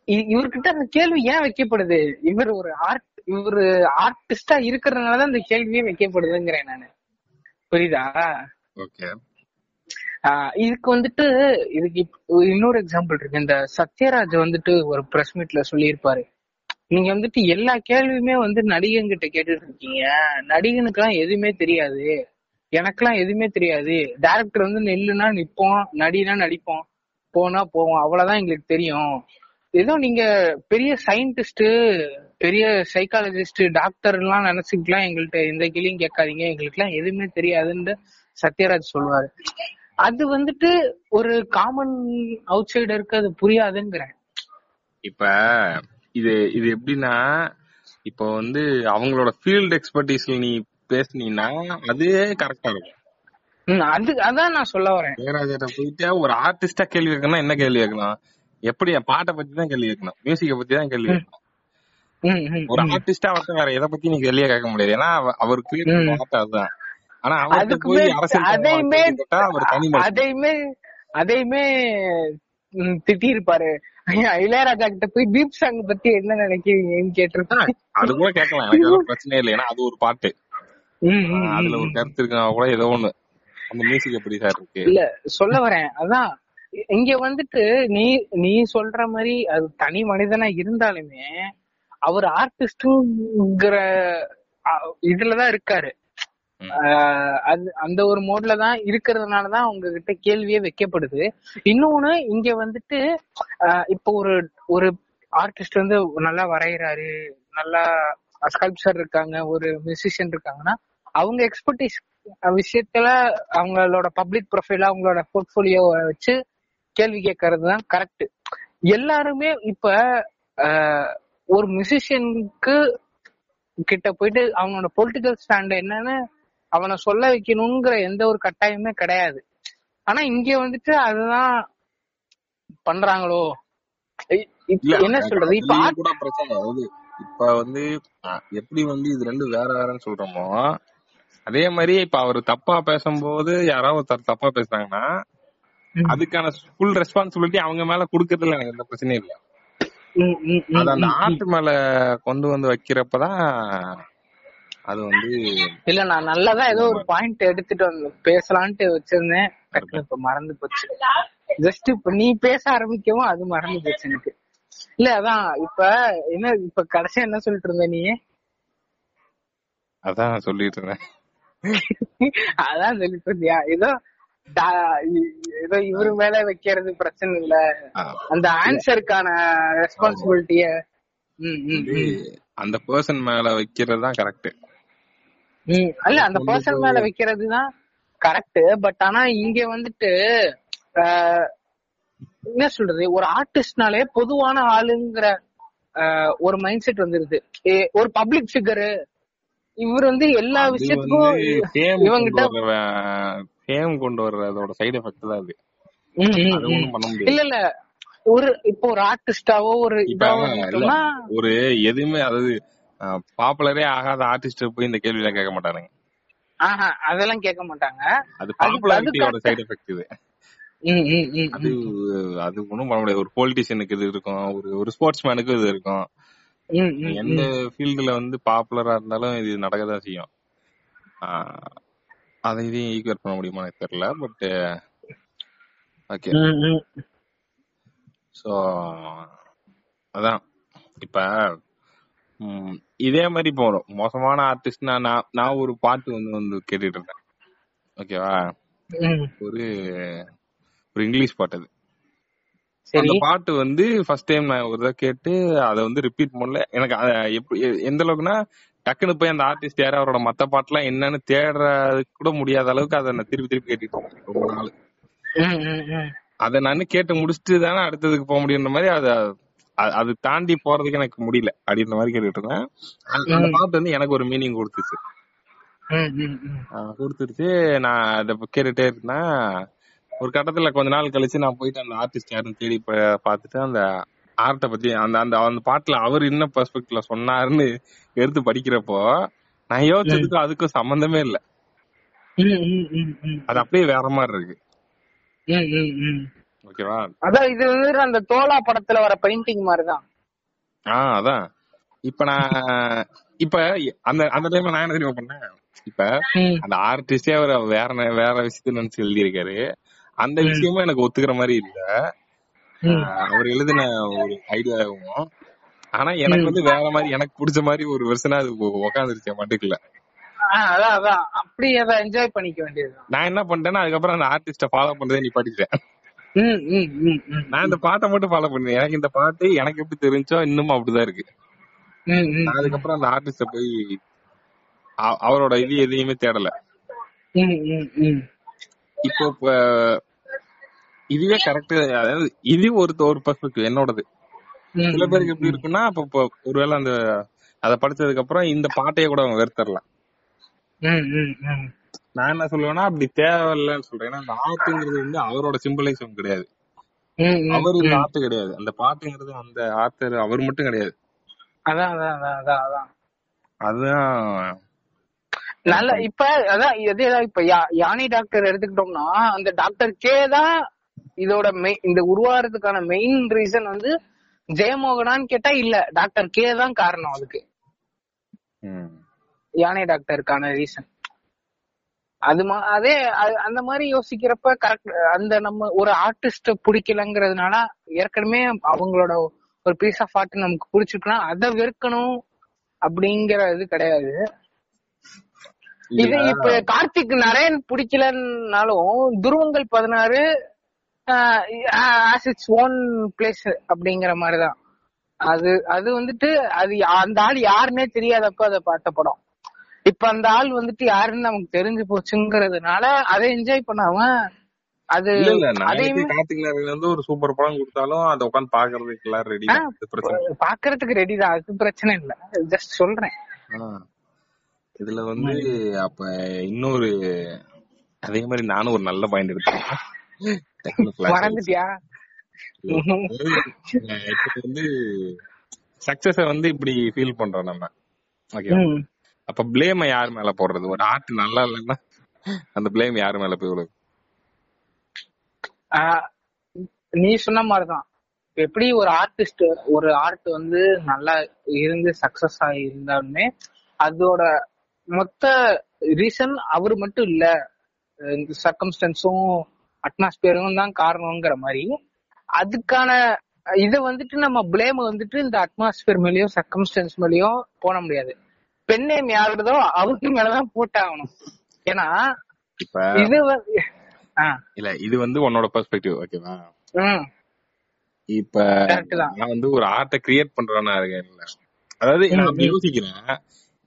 இவர்கிட்ட அந்த கேள்வி ஏன் வைக்கப்படுது? இவர் ஒரு ஆர்ட் இவர் ஆர்டிஸ்டா இருக்கிறதுனாலதான் இந்த கேள்வியே வைக்கப்படுதுங்கிறேன் நானு. புரியுதா? இதுக்கு வந்துட்டு இதுக்கு இன்னொரு எக்ஸாம்பிள் இருக்கு. இந்த சத்யராஜ் வந்துட்டு ஒரு பிரஸ் மீட்ல சொல்லியிருப்பாரு. நீங்க வந்துட்டு எல்லா கேள்வியுமே வந்து நடிகன் கிட்ட கேட்டுட்டு இருக்கீங்க. நடிகனுக்குலாம் எதுவுமே தெரியாது. எனக்கெல்லாம் எதுவுமே தெரியாது. டேரக்டர் வந்து நெல்லுனா நிப்போம் நடினா நடிப்போம் போனா போவோம் அவ்வளவுதான் எங்களுக்கு தெரியும். ஏதோ நீங்க பெரிய சயின்டிஸ்ட் பெரிய சைக்காலஜிஸ்ட் டாக்டர் எல்லாம் நினைச்சுக்கலாம் எங்கள்கிட்ட எந்த கேள்வியும் கேட்காதீங்க. எங்களுக்கு எல்லாம் எதுவுமே தெரியாதுன்னு சத்யராஜ் சொல்லுவாரு. அது வந்துட்டு ஒரு காமன் அவுட் சைடருக்கு அது புரியாதுங்கிறேன். இப்ப இது இது எப்படின்னா இப்போ வந்து அவங்களோட ஃபீல்ட் எக்ஸ்பர்டீஸ்ல நீ பேசுனீன்னா அதுவே கரெக்டா இருக்கும். அது அதான் நான் சொல்ல வரேன். இளையராஜாட்ட போயிட்டு ஒரு ஆர்டிஸ்டா கேள்வி கேட்கணும் என்ன கேள்வி கேட்கலாம்? எப்படி பாட்டை பத்தி தான் கேள்வி கேட்கணும்? மியூசிக்க பத்தி தான் கேள்வி கேட்கணும். ஒரு. ஆர்டிஸ்டா அவர்ட்ட வேற எதை பத்தி நீ கேள்வியே கேட்க முடியாது. ஏன்னா அவ- அவர் கிரியேட் ம். பண்ண அதுதான். ஆனா அதுக்குமே போய் அரசியல் அதையுமே அவர் தனி. அதையுமே அதையுமே திட்டி இருப்பாரு இளையராஜா கிட்ட போய் தீப் சாங் பத்தி என்ன நினைக்கிறீங்கன்னு கேட்டிருப்பாங்க அது கூட கேட்கலாம். எனக்கு பிரச்சனை இல்லை. ஏன்னா அது ஒரு பாட்டு. அதுல ஒரு. கருத்து இருக்குன்னா கூட ஏதோ ஒண்ணு. அந்த மியூசிக் எப்படி சார் இருக்கு? இல்ல சொல்ல வரேன். அதான் இங்க வந்துட்டு நீ நீ சொல்ற மாதிரி அது தனி மனிதனா இருந்தாலுமே அவர் ஆர்டிஸ்ட்ங்கிற இதுலதான் இருக்காரு. அது அந்த ஒரு மோட்ல தான் இருக்கிறதுனாலதான் உங்ககிட்ட கேள்வியே வைக்கப்படுது. இன்னொன்னு இங்க வந்துட்டு இப்போ ஒரு ஒரு ஆர்டிஸ்ட் வந்து நல்லா வரைகிறாரு நல்லா ஸ்கல்ப்சர் இருக்காங்க ஒரு மியூசிஷியன் இருக்காங்கன்னா அவங்க எக்ஸ்பர்டீஸ் விஷயத்துல அவங்களோட பப்ளிக் ப்ரொஃபைல அவங்களோட போர்ட்போலியோ வச்சு கேள்வி கேட்கறது தான் கரெக்ட் எல்லாருமே இப்ப ஒரு மியூசிஷியனுக்கு கிட்ட போயிட்டு அவனோட பொலிட்டிக்கல் ஸ்டாண்ட் என்னன்னு அவனை சொல்ல வைக்கணுங்கிற எந்த ஒரு கட்டாயமே கிடையாது. ஆனா இங்க வந்துட்டு அதுதான் பண்றாங்களோ? என்ன சொல்றது? இப்ப கூட பிரச்சனை இப்ப வந்து எப்படி வந்து இது ரெண்டும் வேற வேறன்னு சொல்றோமோ அதே மாதிரி இப்ப அவர் தப்பா பேசும்போது யாராவது ஒருத்தர் தப்பா பேசுறாங்கன்னா அதுக்கான ஃபுல் ரெஸ்பான்சிபிலிட்டி அவங்க மேல குடுக்கறதுல எனக்கு எந்த பிரச்சனையும் இல்ல. அது அந்த. ஆர்ட் மேல கொண்டு வந்து வைக்கிறப்பதான் அது வந்து இல்ல நான் நல்லதா ஏதோ ஒரு பாயிண்ட் எடுத்துட்டு வந்து பேசலான்ட்டு வச்சிருந்தேன். டக்குனு இப்ப மறந்து போச்சு. ஜஸ்ட் இப்ப நீ பேச ஆரம்பிக்கவும் அது மறந்து போச்சு எனக்கு. இல்ல அதான் இப்ப என்ன இப்ப கடைசியா என்ன சொல்லிட்டு இருந்த நீ? அதான் சொல்லிட்டு இருந்தேன். அதான் சொல்லிட்டு இருந்தியா ஏதோ ஏதோ இவரு மேல வைக்கிறது பிரச்சனை இல்ல. அந்த ஆன்சருக்கான ரெஸ்பான்சிபிலிட்டிய அந்த பர்சன் மேல வைக்கிறது தான் கரெக்ட் அல்ல அந்த பர்சன் மேல வைக்கிறது தான் கரெக்ட் பட் ஆனா இங்க வந்துட்டு ஆஹ், என்ன சொல்றது? ஒரு ஆர்டிஸ்ட்னாலே பொதுவான ஆளுங்கிற ஒரு மைண்ட் செட் வந்துருது. ஏ, ஒரு பப்ளிக் ஃபிகரு இவர் வந்து எல்லா விஷயத்துக்கும் இவங்கிட்ட ஃபேம் கொண்டு வர்றதோட சைடு எஃபெக்ட் தான் அது. இல்ல இல்ல. ஒரு இப்போ ஒரு ஆர்டிஸ்டாவோ ஒரு ஒரு எதுவுமே அதாவது பாப்புலரே ஆகாத ஆர்டிஸ்ட் போய் இந்த கேள்வி எல்லாம் கேட்க மாட்டானுங்க. ஆஹா அதெல்லாம் கேட்க மாட்டாங்க. அது பாப்புலாரிட்டியோட சைடு எஃபெக்ட் இது. அது அது ஒண்ணும் பண்ண முடியாது. ஒரு பொலிட்டிஷியனுக்கு இது இருக்கும் ஒரு ஒரு ஸ்போர்ட்ஸ் மேனுக்கு இது இருக்கும். எந்த ஃபீல்டுல வந்து பாப்புலரா இருந்தாலும் இது நடக்கதான் செய்யும். அதை இதையும் ஈக்குவேட் பண்ண முடியுமா எனக்கு தெரியல பட் ஓகே சோ அதான். இப்ப இதே மாதிரி போறோம் மோசமான ஆர்டிஸ்ட் நான் நான் ஒரு பாட்டு வந்து வந்து கேட்டுட்டு இருந்தேன். ஓகேவா ஒரு ஒரு இங்கிலீஷ் பாட்டு அது. அந்த பாட்டு வந்து ஃபர்ஸ்ட் டைம் நான் ஒரு தடவை கேட்டு அதை வந்து ரிப்பீட் பண்ணல. எனக்கு எப்படி எந்த அளவுக்குன்னா டக்குன்னு போய் அந்த ஆர்டிஸ்ட் யாரோ அவரோட மத்த பாட்டுலாம் என்னன்னு தேடுறதுக்கு கூட முடியாத அளவுக்கு அதை நான் திருப்பி திருப்பி கேட்டுட்டு ரொம்ப நாள். அதை நான் கேட்டு முடிச்சுட்டு தானே அடுத்ததுக்கு போக முடியுன்ற மாதிரி அதை அது தாண்டி போறதுக்கு எனக்கு முடியல அப்படின்ற மாதிரி கேட்டுட்டு இருந்தேன். அந்த பாட்டு வந்து எனக்கு ஒரு மீனிங் கொடுத்துச்சு. கொடுத்துருச்சு நான் அதை கேட்டுட்டே இருந்தேன். ஒரு கட்டத்துல கொஞ்ச நாள் கழிச்சு நான் போயிட்டு அந்த ஆர்டிஸ்ட் யாருன்னு தேடி பார்த்துட்டு அந்த ஆர்ட்டை பத்தி அந்த அந்த அந்த பாட்டுல அவர் என்ன பெர்ஸ்பெக்டிவ்ல சொன்னாருன்னு எடுத்து படிக்கிறப்போ நான் யோசிச்சதுக்கும் அதுக்கும் சம்பந்தமே இல்ல. அது அப்படியே வேற மாதிரி இருக்கு. ஓகேவா? அதான் இது வந்து அந்த தோலா படத்துல வர பெயிண்டிங் மாதிரிதான். ஆஹ் அதான். இப்ப நான் இப்ப அந்த அந்த டைம்ல நான் என்ன தெரியுமா பண்ணேன்? இப்ப அந்த ஆர்டிஸ்டே அவர் வேற வேற விஷயத்த நினைச்சு எழுதியிருக்காரு. அந்த விஷயமும் எனக்கு ஒத்துக்கிற மாதிரி இல்ல. அவர் எழுதின ஒரு ஐடியாவும் ஆனா எனக்கு வந்து வேற மாதிரி எனக்கு பிடிச்ச மாதிரி ஒரு வருஷனா அது உக்காந்துருச்சு மட்டுக்குல அப்படி அதை என்ஜாய் பண்ணிக்க வேண்டியதுதான். நான் என்ன பண்ணிட்டேன்னா அதுக்கப்புறம் அந்த ஆர்டிஸ்ட ஃபாலோ பண்றதே நீ படிச்சேன் ம் ம் ம் ம் நான் இந்த பாட்டை மட்டும் ஃபாலோ பண்ணேன். எனக்கு இந்த பாட்டு எனக்கு எப்படி தெரிஞ்சோ இன்னமும் அப்படிதான் இருக்கு. அதுக்கப்புறம் அந்த ஆர்டிஸ்ட போய் அவரோட இது எதையுமே தேடல. இப்போ இதுவே கரெக்ட் அதாவது இது ஒரு ஒரு பெர்ஸ்பெக்டிவ் என்னோடது. சில பேருக்கு எப்படி இருக்குன்னா இப்ப இப்போ ஒருவேளை அந்த அதை படிச்சதுக்கு அப்புறம் இந்த பாட்டையே கூட அவங்க வெறுத்தரலாம். நான் என்ன சொல்லுவேன்னா அப்படி தேவையில்லைன்னு சொல்றேன். ஏன்னா அந்த ஆர்ட்டுங்கிறது வந்து அவரோட சிம்பிளைசம் கிடையாது. அவர் இந்த ஆர்ட் கிடையாது. அந்த பாட்டுங்கிறது அந்த ஆர்த்தர் அவர் மட்டும் கிடையாது. அதான் அதான் அதான் அதான். அதுதான் நல்ல இப்ப அதான் இதே தான் இப்ப யானை டாக்டர் எடுத்துக்கிட்டோம்னா அந்த டாக்டர் கே தான் இதோட மெய் இந்த உருவாகிறதுக்கான மெயின் ரீசன் வந்து ஜெயமோகனான்னு கேட்டா இல்ல. டாக்டர் கே தான் காரணம் அதுக்கு. யானை டாக்டருக்கான ரீசன் அது அதே அந்த மாதிரி யோசிக்கிறப்ப கரெக்ட் அந்த நம்ம ஒரு ஆர்டிஸ்ட பிடிக்கலங்கிறதுனால ஏற்கனவே அவங்களோட ஒரு பீஸ் ஆஃப் ஆர்ட் நமக்கு பிடிச்சிருக்குன்னா அதை வெறுக்கணும் அப்படிங்கிற இது கிடையாது. இது இப்ப கார்த்திக் நரேன் பிடிக்கலன்னாலும் துருவங்கள் பதினாறு ஆஸ் இட்ஸ் ஓன் பிளேஸ் அப்படிங்கிற மாதிரிதான். அது அது வந்துட்டு அது அந்த ஆள் யாருன்னே தெரியாதப்ப அதை பார்த்த படம். இப்ப அந்த ஆள் வந்துட்டு யாருன்னு நமக்கு தெரிஞ்சு போச்சுங்கிறதுனால அதை என்ஜாய் பண்ணாம அது கார்த்திக் வந்து ஒரு சூப்பர் படம் கொடுத்தாலும் அதை உட்காந்து பாக்குறதுக்கு ரெடி. பாக்குறதுக்கு ரெடி தான். அது பிரச்சனை இல்ல. ஜஸ்ட் சொல்றேன். இதுல வந்து அப்ப இன்னொரு அதே மாதிரி நானும் ஒரு நல்ல பாயிண்ட் எடுத்தேன் வந்து சக்சஸ வந்து இப்படி ஃபீல் பண்றோம் நம்ம. ஓகேவா ம். அப்ப பிளேம யார் மேல போடுறது? ஒரு ஆர்ட் நல்லா இல்லைன்னா அந்த பிளேம் யார் மேல போய் விழுது? நீ சொன்ன மாதிரிதான். எப்படி ஒரு ஆர்டிஸ்ட் ஒரு ஆர்ட் வந்து நல்லா இருந்து சக்சஸ் ஆகி இருந்தாலுமே அதோட மொத்த ரீசன் அவர் மட்டும் இல்ல. சர்க்கம்ஸ்டன்ஸும் அட்மாஸ்பியரும் தான் காரணங்கிற மாதிரி அதுக்கான இத வந்துட்டு நம்ம பிளேம் வந்துட்டு இந்த அட்மாஸ்பியர் மேலயோ சர்க்கம்ஸ்டன்ஸ் மேலயோ போட முடியாது. பெண்ணேம் யாருதோ அவருக்கு மேலதான் போட்டாகணும். ஏன்னா இது இல்ல இது வந்து உன்னோட பெர்ஸ்பெக்டிவ் ஓகேவா இப்ப நான் வந்து ஒரு ஆர்ட்டை கிரியேட் பண்றவனா இருக்கேன் அதாவது நான். யோசிக்கிறேன்.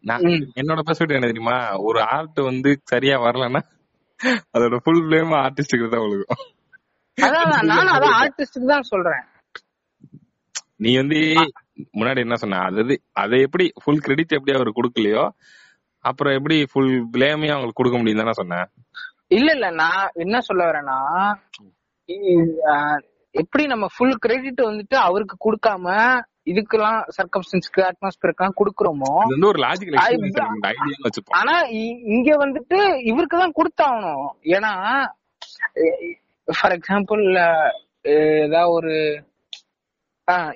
நான். என்னோட பெர்ஸ்பெக்டிவ் என்ன தெரியுமா? ஒரு ஆர்ட் வந்து சரியா வரலன்னா அதோட ஃபுல் பிளேம் ஆர்டிஸ்டுக்கு தான் அதான் அதான், நானும் அதான் ஆர்டிஸ்டுக்கு தான் சொல்றேன். நீ வந்து முன்னாடி என்ன சொன்ன? அதாவது அதை எப்படி ஃபுல் கிரெடிட் எப்படி அவர் கொடுக்கலையோ அப்புறம் எப்படி ஃபுல் பிளேமையும் அவங்களுக்கு கொடுக்க முடியும் தானே சொன்னேன் இல்ல இல்ல. நான் என்ன சொல்ல வரேன்னா எப்படி நம்ம ஃபுல் கிரெடிட் வந்துட்டு அவருக்கு கொடுக்காம இதுக்கெல்லாம் சர்க்கம்ஸ்டன்ஸ்க்கு அட்மாஸ்பியருக்கெல்லாம் கொடுக்குறோமோ? ஆனா இங்க வந்துட்டு இவருக்கு தான் கொடுத்தாகணும். ஏன்னா ஃபார் எக்ஸாம்பிள் ஏதாவது ஒரு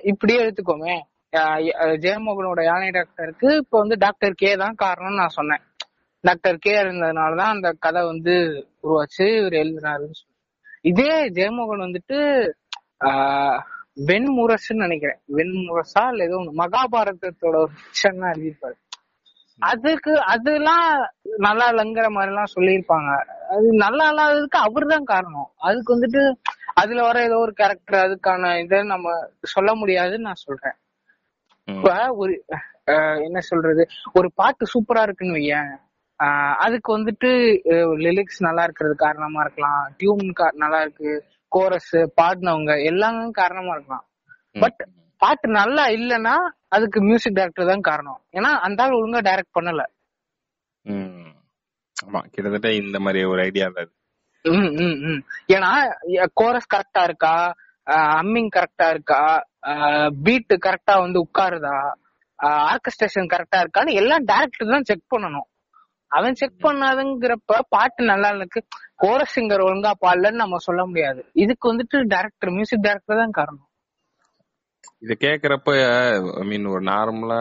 இப்படியே எடுத்துக்கோமே. ஜெயமோகனோட யானை டாக்டருக்கு இப்ப வந்து டாக்டர் கே தான் காரணம்னு நான் சொன்னேன். டாக்டர் கே இருந்ததுனாலதான் அந்த கதை வந்து உருவாச்சு இவர் எழுதினாருன்னு. இதே ஜெயமோகன் வந்துட்டு ஆஹ் வெண்முரசுன்னு நினைக்கிறேன். வெண்முரசா இல்ல ஏதோ ஒண்ணு. மகாபாரதத்தோட தான் எழுதியிருப்பாரு. அதுக்கு அதெல்லாம் நல்லா இல்லைங்கிற மாதிரி எல்லாம் சொல்லியிருப்பாங்க. அது நல்லா இல்லாததுக்கு அவர் தான் காரணம். அதுக்கு வந்துட்டு அதுல வர ஏதோ ஒரு கேரக்டர் அதுக்கான இதை நம்ம சொல்ல முடியாதுன்னு நான் சொல்றேன். இப்ப ஒரு என்ன சொல்றது? ஒரு பாட்டு சூப்பரா இருக்குன்னு வையேன். ஆஹ், அதுக்கு வந்துட்டு லிரிக்ஸ் நல்லா இருக்கிறது காரணமா இருக்கலாம். டியூன் நல்லா இருக்கு. கோரஸ் பாடினவங்க எல்லாமே காரணமா இருக்கலாம். பட் பாட்டு நல்லா இல்லைன்னா அதுக்கு மியூசிக் டைரக்டர் தான் காரணம். ஏன்னா அந்த ஆள் ஒழுங்கா டைரக்ட் பண்ணல. ஆமா கிட்டத்தட்ட இந்த மாதிரி ஒரு ஐடியா ம். ஏன்னா கோரஸ் கரெக்டா இருக்கா? அம்மிங் கரெக்டா இருக்கா? பீட் கரெக்டா வந்து உட்காருதா? ஆர்கஸ்ட்ரேஷன் கரெக்டா இருக்கான்னு எல்லாம் டேரக்டர் தான் செக் பண்ணணும். அவன் செக் பண்ணாதுங்கிறப்ப பாட்டு நல்லா இருக்கு. கோரஸ் சிங்கர் ஒழுங்கா பாடலன்னு நம்ம சொல்ல முடியாது. இதுக்கு வந்துட்டு டைரக்டர் மியூசிக் டைரக்டர் தான் காரணம். இத கேக்குறப்ப ஐ மீன் ஒரு நார்மலா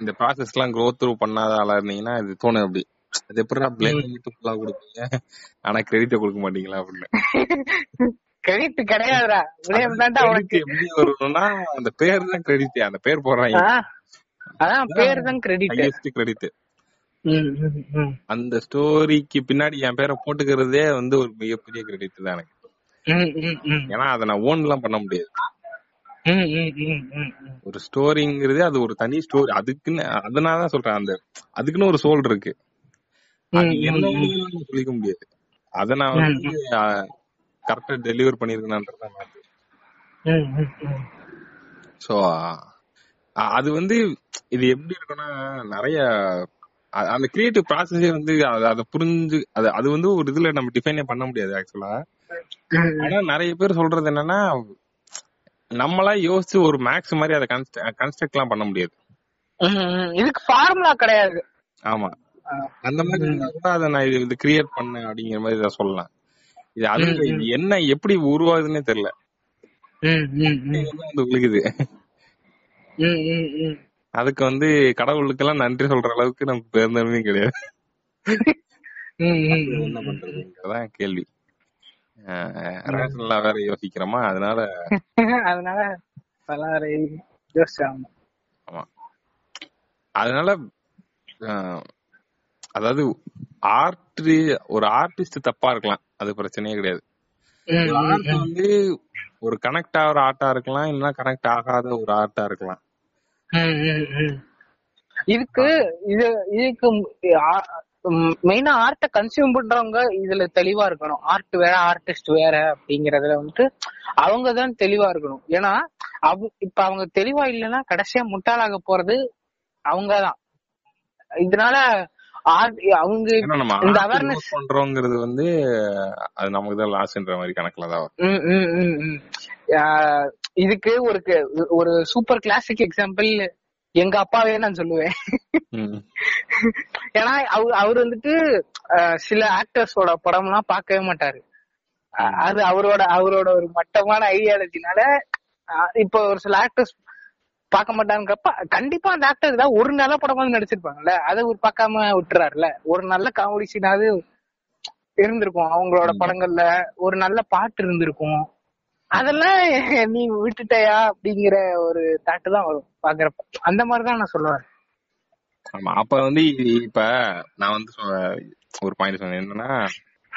இந்த ப்ராசஸ் எல்லாம் க்ரோ த்ரூ பண்ணாத ஆளா இருந்தீங்கன்னா இது தோணும் அப்படி. அது எப்படிடா பிளேம் மட்டும் ஃபுல்லா கொடுப்பீங்க? ஆனா கிரெடிட்ட கொடுக்க மாட்டீங்களா அப்படின்னு. கிரெடிட் கிடையாதுடா. விடயம் தான்டா உனக்கு. எப்படி வரணும்னா அந்த பேர் தான் கிரெடிட் அந்த பேர் போடுறாங்க. அதான் பேர் தான் கிரெடிட் கிரெடிட் அந்த ஸ்டோரிக்கு பின்னாடி என் பேரை போட்டுக்கிறதே வந்து ஒரு மிகப்பெரிய கிரெடிட் தான் எனக்கு. ஏன்னா அதை நான் ஓன் எல்லாம் பண்ண முடியாது. ஒரு ஸ்டோரிங்கிறது அது ஒரு தனி ஸ்டோரி அதுக்குன்னு அதனாலதான் சொல்றேன். அந்த அதுக்குன்னு ஒரு சோல் இருக்கு. அது சொல்லிக்க முடியாது. அத நான் வந்து கரெக்டா டெலிவர் பண்ணிருக்கேன்ன்றதான் சோ அது வந்து இது எப்படி இருக்குன்னா நிறைய அந்த கிரியேட்டிவ் ப்ராசஸே வந்து அத- புரிஞ்சு அது அது வந்து ஒரு இதுல நம்ம டிஃபைனே பண்ண முடியாது ஆக்சுவலா ஆனா நிறைய பேர் சொல்றது என்னன்னா நம்மளா யோசிச்சு ஒரு மேக்ஸ் மாதிரி அதை கன்ஸ்ட்ரக்ட் எல்லாம் பண்ண முடியாது. இதுக்கு ஃபார்முலா கிடையாது. ஆமா. அந்த மாதிரி கூட அதை நான் இது- இது கிரியேட் பண்ணேன் அப்படிங்கிற மாதிரி இதை சொல்லலாம். இது அது இது என்ன எப்படி உருவாகுதுன்னே தெரியல. இது வந்து விழுகுது. அதுக்கு வந்து கடவுளுக்கெல்லாம் நன்றி சொல்ற அளவுக்கு நமக்கு பேருந்தமே கிடையாது. என்ன பண்றதுங்கிறதான் கேள்வி. ரேஷனலா வேற யோசிக்கிறோமா? அதனால அதனால ஆமா. அதனால அதாவது ஆர்ட் ஒரு ஆர்டிஸ்ட் தப்பா இருக்கலாம். அது பிரச்சனையே கிடையாது. வந்து ஒரு கனெக்ட் ஆகுற ஆர்ட்டா இருக்கலாம். இல்லைன்னா கனெக்ட் ஆகாத ஒரு ஆர்ட்டா இருக்கலாம். இதுக்கு இது இதுக்கு மெயினா ஆர்ட்டை கன்சியூம் பண்றவங்க இதுல தெளிவா இருக்கணும். ஆர்ட் வேற ஆர்டிஸ்ட் வேற அப்படிங்கறதுல வந்துட்டு அவங்க தான் தெளிவா இருக்கணும். ஏன்னா அவ இப்ப அவங்க தெளிவா இல்லைன்னா கடைசியா முட்டாளாக போறது அவங்கதான் இதனால அவங்க இந்த use பண்றோங்கிறது வந்து அது நமக்கு தான் லாஸ்ன்ற மாதிரி கணக்குல தான் வரும். இதுக்கு ஒரு ஒரு சூப்பர் கிளாசிக் எக்ஸாம்பிள் எங்க அப்பாவே நான் சொல்லுவேன். ஏன்னா அவர் அவர் வந்துட்டு சில ஆக்டர்ஸோட படம் எல்லாம் பார்க்கவே மாட்டாரு. அது அவரோட அவரோட ஒரு மட்டமான ஐடியாலஜினால இப்போ ஒரு சில ஆக்டர்ஸ் பார்க்க மாட்டாங்கிறப்ப கண்டிப்பா அந்த ஆக்டர் ஏதாவது ஒரு நல்ல படமாவது நடிச்சிருப்பாங்கல்ல அதை ஒரு பார்க்காம விட்டுறாருல ஒரு நல்ல காமெடி சீனாவது இருந்திருக்கும் அவங்களோட படங்கள்ல. ஒரு நல்ல பாட்டு இருந்திருக்கும். அதெல்லாம் நீ விட்டுட்டயா அப்படிங்கிற ஒரு தாட்டு தான் வரும் பாக்குறப்ப அந்த மாதிரிதான் நான் சொல்லுவேன். ஆமா அப்ப வந்து இப்ப நான் வந்து ஒரு பாயிண்ட் சொன்னேன். என்னன்னா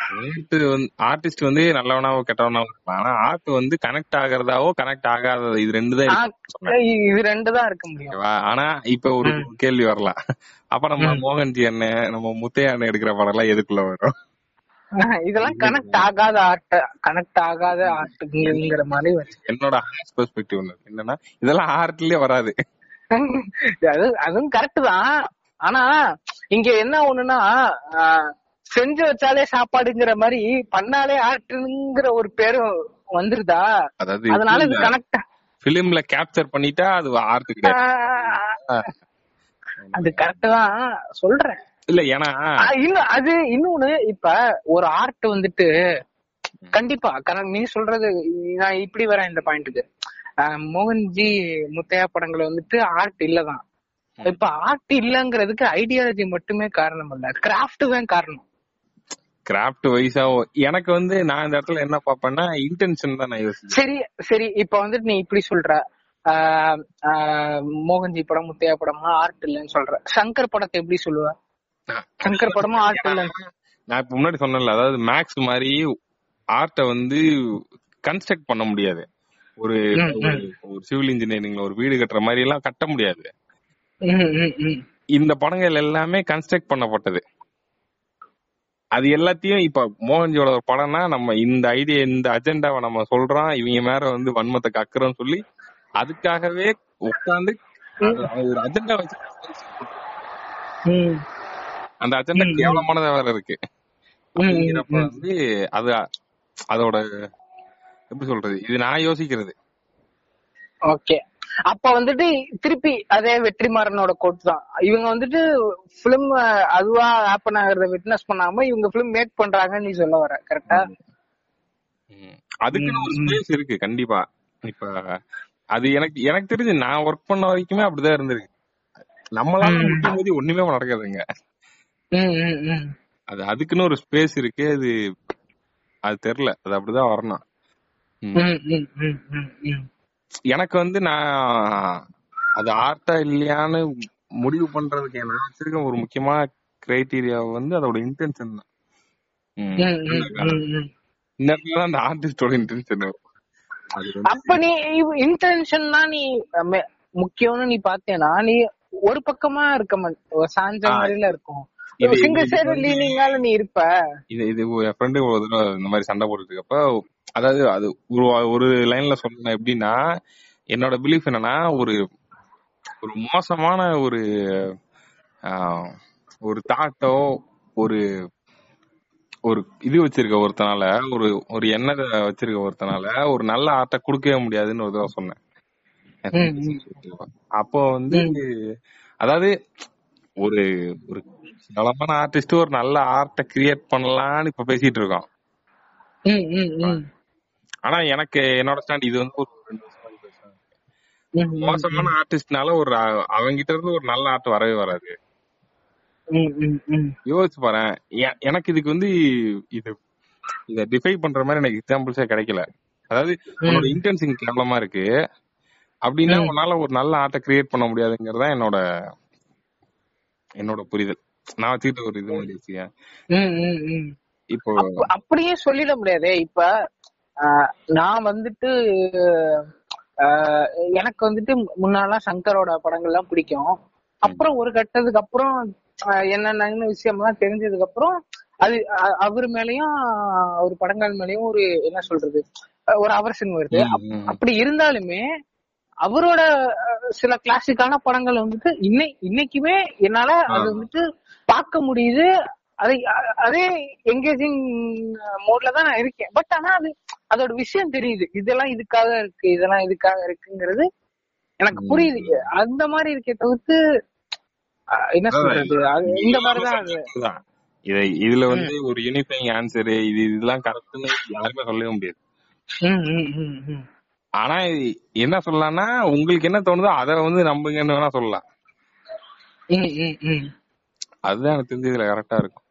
ஆர்ட் வந்து ஆர்டிஸ்ட் வந்து நல்லவனாவோ கெட்டவனாவோ இருக்கலாம் ஆனா ஆர்ட் வந்து கனெக்ட் ஆகுறதாவோ கனெக்ட் ஆகாதது இது ரெண்டு தான் இது ரெண்டு தான் இருக்க முடியும். ஆனா இப்ப ஒரு கேள்வி வரலாம். அப்ப நம்ம மோகன்ஜி அண்ணன் நம்ம முத்தைய அண்ணன் எடுக்கிற படம் எல்லாம் எதுக்குள்ள வரும்? இதெல்லாம் கனெக்ட் ஆகாத ஆர்ட் கனெக்ட் ஆகாத ஆர்ட்டுங்கிற மாதிரி என்னோட பெர்ஸ்பெக்டிவ் என்னன்னா இதெல்லாம் ஆர்ட்லயே வராது. அது அதுவும் கரெக்ட் தான். ஆனா இங்க என்ன ஒண்ணுன்னா செஞ்சு வச்சாலே சாப்பாடுங்கிற மாதிரி பண்ணாலே ஆர்ட்டுங்கிற ஒரு பேரும் வந்துருதா? அதனால இது கனெக்ட் பிலிம்ல கேப்சர் பண்ணிட்டா அது ஆர்ட் கிடையாது. அது கரெக்ட் தான். சொல்றேன். இல்ல ஏன்னா இன்னும் அது இன்னொன்னு இப்ப ஒரு ஆர்ட் வந்துட்டு கண்டிப்பா கரெக்ட் நீ சொல்றது நான் இப்படி வரேன் இந்த பாயிண்ட்டுக்கு மோகன்ஜி முத்தையா படங்கள் வந்துட்டு ஆர்ட் இல்லதான். இப்ப ஆர்ட் இல்லங்கிறதுக்கு ஐடியாலஜி மட்டுமே காரணம் இல்ல. கிராஃப்ட் தான் காரணம். கிராஃப்ட் வைஸா எனக்கு வந்து நான் இந்த இடத்துல என்ன பாப்பேன்னா இன்டென்ஷன் தான் நான் யோசிச்சேன் சரி சரி இப்ப வந்துட்டு நீ இப்படி சொல்ற. மோகன்ஜி படம் முத்தையா படமா ஆர்ட் இல்லைன்னு சொல்ற. சங்கர் படத்தை எப்படி சொல்லுவ? சங்கர் படமும் ஆர்ட் இல்லைன்னு நான் இப்ப முன்னாடி சொன்னேன்ல அதாவது மேக்ஸ் மாதிரி ஆர்ட்டை வந்து கன்ஸ்ட்ரக்ட் பண்ண முடியாது. ஒரு. ஒரு- சிவில் இன்ஜினியரிங்ல ஒரு வீடு கட்டுற மாதிரி எல்லாம் கட்ட முடியாது. இந்த படங்கள் எல்லாமே கன்ஸ்ட்ரக்ட் பண்ணப்பட்டது. அது எல்லாத்தையும் இப்ப மோகன்ஜியோட ஒரு படம்னா நம்ம இந்த ஐடியா இந்த அஜெண்டாவை நம்ம சொல்றோம் இவங்க மேல வந்து வன்மத்தை கக்குறோம்னு சொல்லி அதுக்காகவே உட்காந்து ஒரு அஜெண்டா வச்சு. அந்த அஜெண்டா. கேவலமானதா வேற இருக்கு அப்படிங்கிறப்ப. வந்து அது அதோட எப்படி சொல்றது இது நான் யோசிக்கிறது ஓகே அப்ப வந்துட்டு திருப்பி அதே வெற்றிமாறனோட கோட் தான் இவங்க வந்துட்டு பிலிம் அதுவா ஹேப்பன் ஆகுறத விட்னஸ் பண்ணாம இவங்க பிலிம் மேக் பண்றாங்கன்னு நீ சொல்ல வர கரெக்டா. அதுக்குன்னு ஒரு ஸ்பேஸ் இருக்கு கண்டிப்பா இப்ப அது எனக்கு எனக்கு தெரிஞ்சு நான் ஒர்க் பண்ண வரைக்குமே அப்படிதான் இருந்திருக்கு நம்மளால. முடியும் போது ஒண்ணுமே நடக்காதுங்க. அது அதுக்குன்னு ஒரு ஸ்பேஸ் இருக்கு அது அது தெரியல அது அப்படிதான் வரணும். எனக்கு வந்து நான் அது ஆர்ட்டா இல்லையான்னு முடிவு பண்றதுக்கு நான் வச்சிருக்க ஒரு முக்கியமான கிரைட்டீரியா வந்து அதோட இன்டென்ஷன் தான். இந்த இடத்துல தான் அந்த ஆர்டிஸ்டோட இன்டென்ஷன் அப்ப நீ இன்டென்ஷன் தான் நீ முக்கியம்னு நீ பாத்தேனா நீ ஒரு பக்கமா இருக்க மாட்ட சாஞ்ச மாதிரில இருக்கும். இது இது சைடு வந்து லீனிங்கால நீ இருப்ப இது இது என் ஃப்ரெண்டு ஒரு தடவை இந்த மாதிரி சண்டை போட்டுட்டு இருக்கப்ப அதாவது அது ஒரு ஒரு லைன்ல சொன்ன எப்படின்னா என்னோட பிலீஃப் என்னன்னா ஒரு ஒரு மோசமான ஒரு ஒரு தாட்டோ ஒரு ஒரு இது வச்சிருக்க ஒருத்தனால ஒரு ஒரு எண்ணத்தை வச்சிருக்க ஒருத்தனால ஒரு நல்ல ஆர்ட்டை கொடுக்கவே முடியாதுன்னு ஒரு தடவை சொன்னேன். அப்போ வந்து. அதாவது ஒரு ஒரு பலமான ஆர்டிஸ்ட் ஒரு நல்ல ஆர்ட்டை கிரியேட் பண்ணலாம்னு இப்ப பேசிட்டு இருக்கோம். ஆனா எனக்கு என்னோட ஸ்டாண்ட் இது வந்து ஒரு மோசமான ஆர்டிஸ்ட்னால ஒரு அவங்கிட்ட இருந்து ஒரு நல்ல ஆர்ட் வரவே வராது. யோசிச்சு பாரு எனக்கு இதுக்கு வந்து இது இத டிஃபை பண்ற மாதிரி எனக்கு எக்ஸாம்பிள்ஸே கிடைக்கல. அதாவது உன்னோட. இன்டென்சிங் கேவலமா இருக்கு. அப்படின்னா. உன்னால ஒரு நல்ல ஆர்ட்டை கிரியேட் பண்ண முடியாதுங்கிறது என்னோட என்னோட புரிதல். நான் வச்சுக்கிட்ட ஒரு இது மாதிரி. இப்போ அப்ப- அப்படியே சொல்லிட முடியாதே இப்ப நான் வந்துட்டு எனக்கு வந்துட்டு முன்னாலாம் சங்கரோட படங்கள்லாம் பிடிக்கும் அப்புறம் ஒரு கட்டத்துக்கு அப்புறம் என்னென்ன விஷயம்லாம் தெரிஞ்சதுக்கு அப்புறம் அது அவர் மேலயும் அவர் படங்கள் மேலயும் ஒரு என்ன சொல்றது ஒரு அவர்ஷன் வருது. அப்படி இருந்தாலுமே அவரோட சில கிளாசிக்கான படங்கள் வந்துட்டு இன்னை இன்னைக்குமே என்னால அது. வந்துட்டு பார்க்க முடியுது அதை அதே எங்கேஜிங் மோட்ல தான் நான் இருக்கேன் பட் ஆனா அது அதோட விஷயம் தெரியுது இதெல்லாம் இதுக்காக இருக்கு இதெல்லாம் இதுக்காக இருக்குங்கிறது எனக்கு. புரியுது அந்த மாதிரி இருக்கே தவிர்த்து என்ன சொல்றது இந்த மாதிரிதான். இதை இதுல வந்து ஒரு யூனிஃபைங் ஆன்சர் இது இதெல்லாம் கரெக்ட்னு யாருமே சொல்லவே முடியாது. ஆனா என்ன சொல்லலாம்னா உங்களுக்கு என்ன தோணுதோ அதை வந்து நம்புங்கன்னு வேணா சொல்லலாம். அதுதான் எனக்கு தெரிஞ்சு இதுல கரெக்டா இருக்கும்.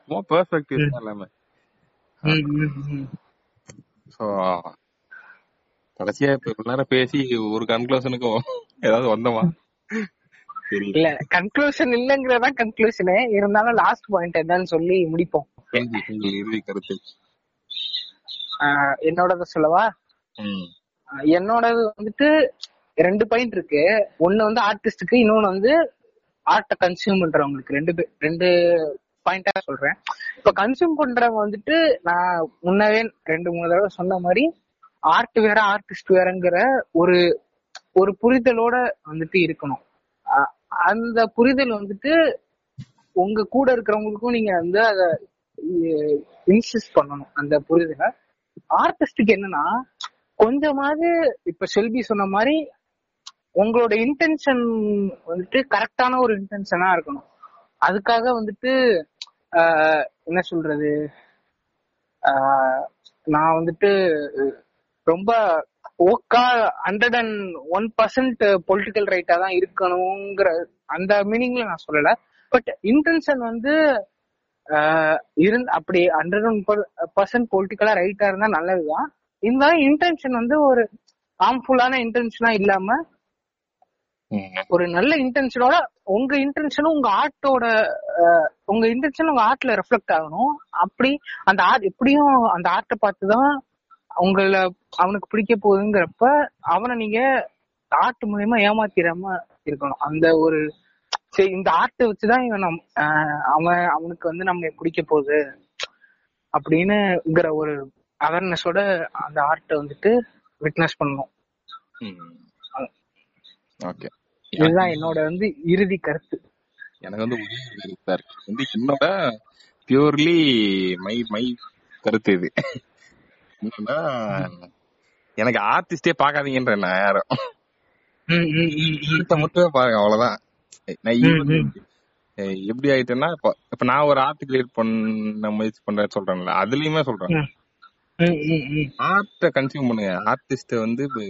சும்மா பெர்ஸ்பெக்டிவ் தான் எல்லாமே. சோ கடைசியா இப்ப இவ்வளவு நேரம் பேசி ஒரு கன்க்ளூஷனுக்கும் ஏதாவது வந்தோமா? இல்ல கன்க்ளூஷன் இல்லங்கிறதா கன்க்ளூஷனே இருந்தாலும் லாஸ்ட் பாயிண்ட் என்னன்னு சொல்லி முடிப்போம். இறுதி கருத்து. ஆஹ் என்னோடத சொல்லவா? என்னோடது வந்துட்டு ரெண்டு பாயிண்ட் இருக்கு. ஒன்னு வந்து ஆர்டிஸ்டுக்கு இன்னொன்னு வந்து ஆர்ட்டை கன்சியூம் பண்றவங்களுக்கு. ரெண்டு ரெண்டு பாயிண்டா சொல்றேன். இப்ப கன்சியூம் பண்றவங்க வந்துட்டு நான் முன்னவே ரெண்டு மூணு தடவை சொன்ன மாதிரி ஆர்ட் வேற ஆர்டிஸ்ட் வேறங்கிற ஒரு ஒரு புரிதலோட வந்துட்டு இருக்கணும். அந்த புரிதல் வந்துட்டு உங்க கூட இருக்கிறவங்களுக்கும் நீங்க வந்து அத இன்சிஸ்ட் பண்ணணும். அந்த புரிதலை. ஆர்டிஸ்டுக்கு என்னன்னா கொஞ்சமாவது இப்ப செல்வி சொன்ன மாதிரி உங்களோட இன்டென்ஷன் வந்துட்டு கரெக்டான ஒரு இன்டென்ஷனா இருக்கணும். அதுக்காக வந்துட்டு ஆஹ், என்ன சொல்றது? ஆஹ், நான் வந்துட்டு ரொம்ப ஓக்கா hundred and one percent political ரைட்டா தான் இருக்கணுங்கிற அந்த மீனிங்ல நான் சொல்லல. பட் இன்டென்ஷன் வந்து ஆஹ், இருந் அப்படி ஹண்ட்ரட் ஒன் பர்சன்ட் பொலிட்டிக்கலா ரைட்டா இருந்தா நல்லதுதான். இருந்தாலும் இன்டென்ஷன் வந்து ஒரு ஹார்ம்ஃபுல்லான இன்டென்ஷனா இல்லாம. ஒரு நல்ல இன்டென்ஷனோட உங்க இன்டென்ஷனும் உங்க ஆர்ட்டோட உங்க இன்டென்ஷன் உங்க ஆர்ட்ல ரெஃப்ளெக்ட் ஆகணும். அப்படி அந்த ஆர்ட் எப்படியும் அந்த ஆர்ட்டை பார்த்து தான் உங்களை அவனுக்கு பிடிக்க போகுதுங்கிறப்ப அவனை நீங்க ஆர்ட் மூலியமா ஏமாத்திராம இருக்கணும். அந்த ஒரு சரி இந்த ஆர்ட்டை வச்சுதான் இவன் நம் அவன் அவனுக்கு வந்து நம்ம பிடிக்க போகுது. அப்படின்னுங்கிற ஒரு அவேர்னஸோட அந்த ஆர்ட்டை வந்துட்டு விட்னஸ் பண்ணணும். ஓகே. இதுதான் என்னோட வந்து இறுதி கருத்து. எனக்கு வந்து இருக்கு. வந்து என்னோட பியூர்லி மை மை கருத்து இது. என்னன்னா எனக்கு ஆர்டிஸ்டே பார்க்காதீங்கன்ற நான் யாரும் மட்டுமே பாருங்க அவ்வளவுதான். நான் எப்படி ஆயிட்டேன்னா இப்ப இப்ப நான் ஒரு ஆர்ட் கிரியேட் பண்ண முயற்சி பண்றேன்னு சொல்றேன்ல அதுலயுமே சொல்றேன். ஆர்ட்ட கன்சியூம் பண்ணுங்க. ஆர்டிஸ்ட வந்து இப்ப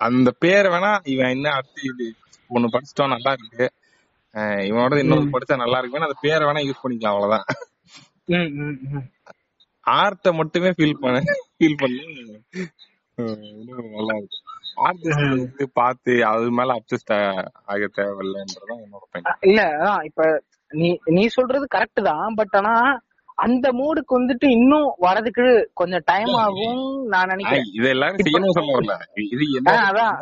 அந்த பேரை வேணா இவன் என்ன அடுத்து இது? ஒண்ணு படிச்சிட்டோம் நல்லா இருக்கு. அஹ் இவனோட இன்னொரு. படிச்சா நல்லா இருக்குன்னு அந்த பேரை வேணா யூஸ் பண்ணிக்கலாம் அவ்வளவுதான். ஆர்ட்ட மட்டுமே ஃபீல் பண்ண ஃபீல் பண்ணி. நல்லா இருக்கு. ஆர்டிஸ்ட். வந்து பார்த்து அது மேல அப்சஸ்ட் ஆக தேவையில்லைன்றதான் என்னோட இல்ல இப்ப நீ நீ சொல்றது கரெக்ட் தான். பட் ஆனா அந்த மூடுக்கு வந்துட்டு இன்னும் வரதுக்கு கொஞ்சம் டைம் ஆகும் நான் நினைக்கிறேன். இது எல்லாரும் அதான்.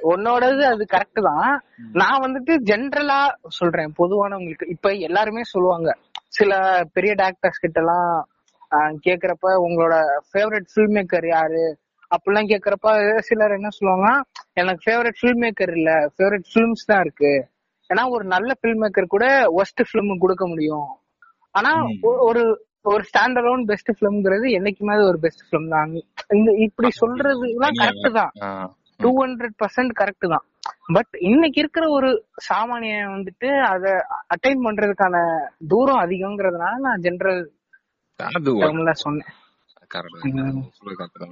உன்னோடது அது கரெக்ட் தான். நான் வந்துட்டு ஜென்ரலா சொல்றேன். பொதுவானவங்களுக்கு இப்ப எல்லாருமே சொல்லுவாங்க. சில பெரிய டாக்டர்ஸ் கிட்ட எல்லாம் ஆஹ் கேக்குறப்ப உங்களோட ஃபேவரட் ஃபில்ம் மேக்கர் யாரு? அப்படிலாம் கேக்குறப்ப சிலர் என்ன சொல்லுவாங்க எனக்கு ஃபேவரட் ஃபில்ம் மேக்கர் இல்ல. ஃபேவரட் ஃபிலிம்ஸ் தான் இருக்கு. ஏன்னா ஒரு நல்ல ஃபில்ம் மேக்கர் கூட ஒஸ்ட் ஃபிலிம் கொடுக்க முடியும். ஆனா ஒரு ஒரு ஸ்டாண்ட் அலோன் பெஸ்ட் ஃபிலிம்ங்கிறது என்னைக்குமே ஒரு பெஸ்ட் ஃபிலிம் தான். இந்த இப்படி சொல்றதுலாம் கரெக்ட் தான். டூ ஹண்ட்ரட் பர்சன்ட் கரெக்ட் தான். பட் இன்னைக்கு இருக்கிற ஒரு சாமானியன் வந்துட்டு அத அட்டைன் பண்றதுக்கான தூரம் அதிகங்கிறதுனால நான் ஜெனரல் டேர்ம்ல சொன்னேன். சொல்றது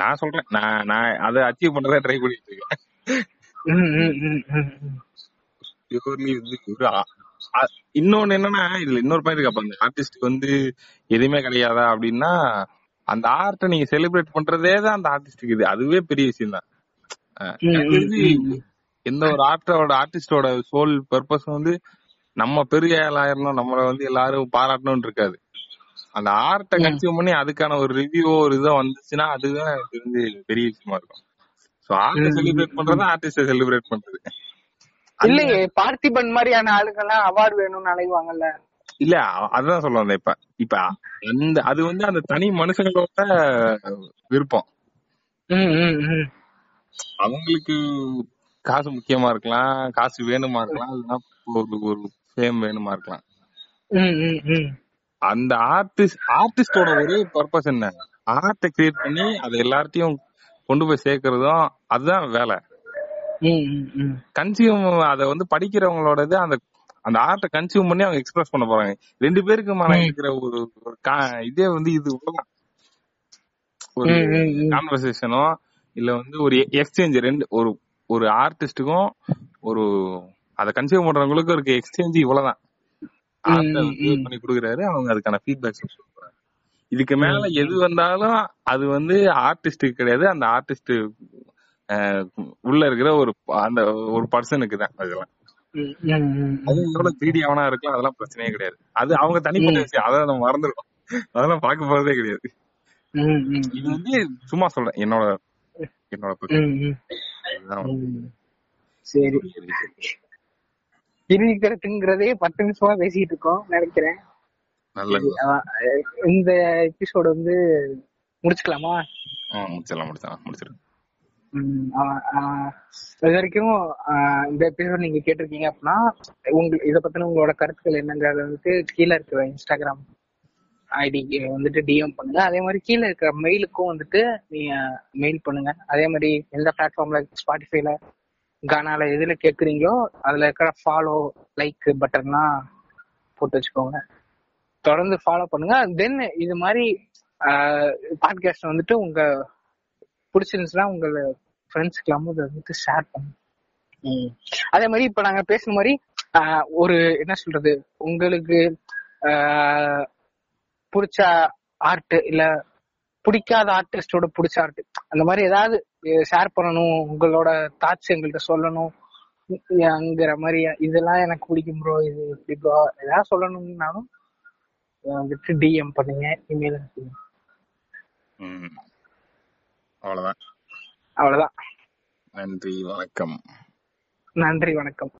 நான் சொல்றேன். நான் நான் அதை அச்சீவ் பண்றதா ட்ரை பண்ணிட்டு இருக்கேன். வந்து இன்னொன்னு என்னன்னா இதுல இன்னொரு பாயிண்ட் இருக்கு அப்ப அந்த ஆர்டிஸ்ட்க்கு வந்து எதுவுமே கிடையாதா அப்படின்னா அந்த ஆர்ட்டை நீங்க செலிப்ரேட் பண்றதே தான் அந்த ஆர்டிஸ்டுக்கு இது அதுவே பெரிய விஷயம் தான். எந்த ஒரு ஆர்ட்டோட ஆர்டிஸ்டோட சோல் பர்பஸ் வந்து நம்ம பெரிய ஆளாயிரணும் நம்மள வந்து எல்லாரும் பாராட்டணும்னு இருக்காது அந்த ஆர்ட்டை. கன்சியூம் பண்ணி அதுக்கான ஒரு ரிவ்யூ ஒரு இதோ வந்துச்சுன்னா அதுதான் எனக்கு தெரிஞ்சு பெரிய விஷயமா இருக்கும் சோ ஆர்ட்டை செலிப்ரேட். பண்றது ஆர்டிஸ்ட செலிப்ரேட் பண்றது இல்லையே பார்த்திபன் மாதிரியான ஆளுங்கெல்லாம் அவார்டு வேணும்னு அலைவாங்கல்ல இல்ல அ- அதுதான் சொல்ல வந்தேன் இப்ப இப்ப அந்த அது வந்து அந்த தனி மனுஷங்களோட விருப்பம். அவங்களுக்கு காசு முக்கியமா இருக்கலாம் காசு வேணுமா இருக்கலாம் இல்லைன்னா ஒரு ஒரு ஃபேம் வேணுமா இருக்கலாம். அந்த ஆர்டிஸ்ட் ஆர்டிஸ்டோட ஒரே பர்பஸ் என்ன ஆர்ட்டை கிரியேட் பண்ணி அதை எல்லார்ட்டையும் கொண்டு போய் சேர்க்கறதும் அதுதான் வேலை. கன்சியூம் அதை வந்து படிக்கிறவங்களோடது அந்த அந்த ஆர்ட்டை கன்சியூம் பண்ணி அவங்க எக்ஸ்பிரஸ் பண்ண போறாங்க ரெண்டு பேருக்குமான. இருக்கிற ஒரு இதே வந்து இது. ஒரு. கான்வர்சேஷனோ இல்ல வந்து ஒரு எக்ஸ்சேஞ்ச் ரெண்டு ஒரு ஒரு ஆர்டிஸ்டுக்கும் ஒரு அதை கன்சியூம் பண்றவங்களுக்கும் இருக்க எக்ஸ்சேஞ்ச் இவ்வளவுதான் ஆர்ட்டை. பண்ணி கொடுக்குறாரு அவங்க அதுக்கான சொல்றாங்க இதுக்கு மேல எது. வந்தாலும் அது வந்து ஆர்டிஸ்டுக்கு கிடையாது அந்த ஆர்டிஸ்ட் உள்ள இருக்கிற ஒரு அந்த ஒரு பர்சனுக்கு தான் அதெல்லாம். அது. எவ்வளவு த்ரீ அவனா இருக்கலாம் அதெல்லாம் பிரச்சனையே கிடையாது. அது அவங்க தனிப்பட்ட விஷயம். அதை நம்ம மறந்துடும் அதெல்லாம் பார்க்க போறதே கிடையாது. இது. வந்து சும்மா சொல்றேன். என்னோட என்னோட. சரி. கருத்துங்கிறதே பத்து நிமிஷமா பேசிட்டு இருக்கோம் நினைக்கிறேன். இந்த எபிசோடு வந்து முடிச்சுக்கலாமா? முடிச்சிடலாம் முடிச்சிடலாம் முடிச்சிடலாம். ம், ஆ- ஆ, இது வரைக்கும் இந்த எபிசோட் நீங்க கேட்டிருக்கீங்க அப்படின்னா உங்க இத பத்தின உங்களோட கருத்துக்கள் என்னங்கிறத வந்துட்டு கீழே இருக்கிற இன்ஸ்டாகிராம் ஐடி வந்துட்டு டிஎம் பண்ணுங்க. அதே மாதிரி கீழே இருக்கிற மெயிலுக்கும் வந்துட்டு நீங்க மெயில் பண்ணுங்க. அதே மாதிரி எந்த பிளாட்ஃபார்ம்ல ஸ்பாட்டிஃபைல கானால எதுல கேக்குறீங்களோ அதுல இருக்கிற ஃபாலோ லைக் பட்டன்லாம் போட்டு வச்சுக்கோங்க. தொடர்ந்து ஃபாலோ பண்ணுங்க. தென் இது மாதிரி பாட்காஸ்ட் வந்துட்டு உங்க பிடிச்சிருந்துச்சுன்னா உங்களை ஃப்ரெண்ட்ஸ்க்கு இதை வந்துட்டு ஷேர் பண்ணுங்க ம். அதே மாதிரி இப்ப நாங்க பேசுன மாதிரி ஒரு என்ன சொல்றது உங்களுக்கு ஆஹ், பிடிச்ச ஆர்ட் இல்ல பிடிக்காத ஆர்டிஸ்டோட பிடிச்ச ஆர்ட் அந்த மாதிரி ஏதாவது ஷேர் பண்ணணும் உங்களோட தாட்ஸ் எங்கள்கிட்ட சொல்லணும் அங்கிற மாதிரி இதெல்லாம் எனக்கு பிடிக்கும் ப்ரோ இது இப்படி ப்ரோ ஏதாவது சொல்லணும்னாலும் வந்துட்டு டிஎம் பண்ணுங்க இமெயில் அனுப்புங்க ம். அவ்வளவுதான் அவ்வளவுதான். நன்றி வணக்கம். நன்றி வணக்கம்.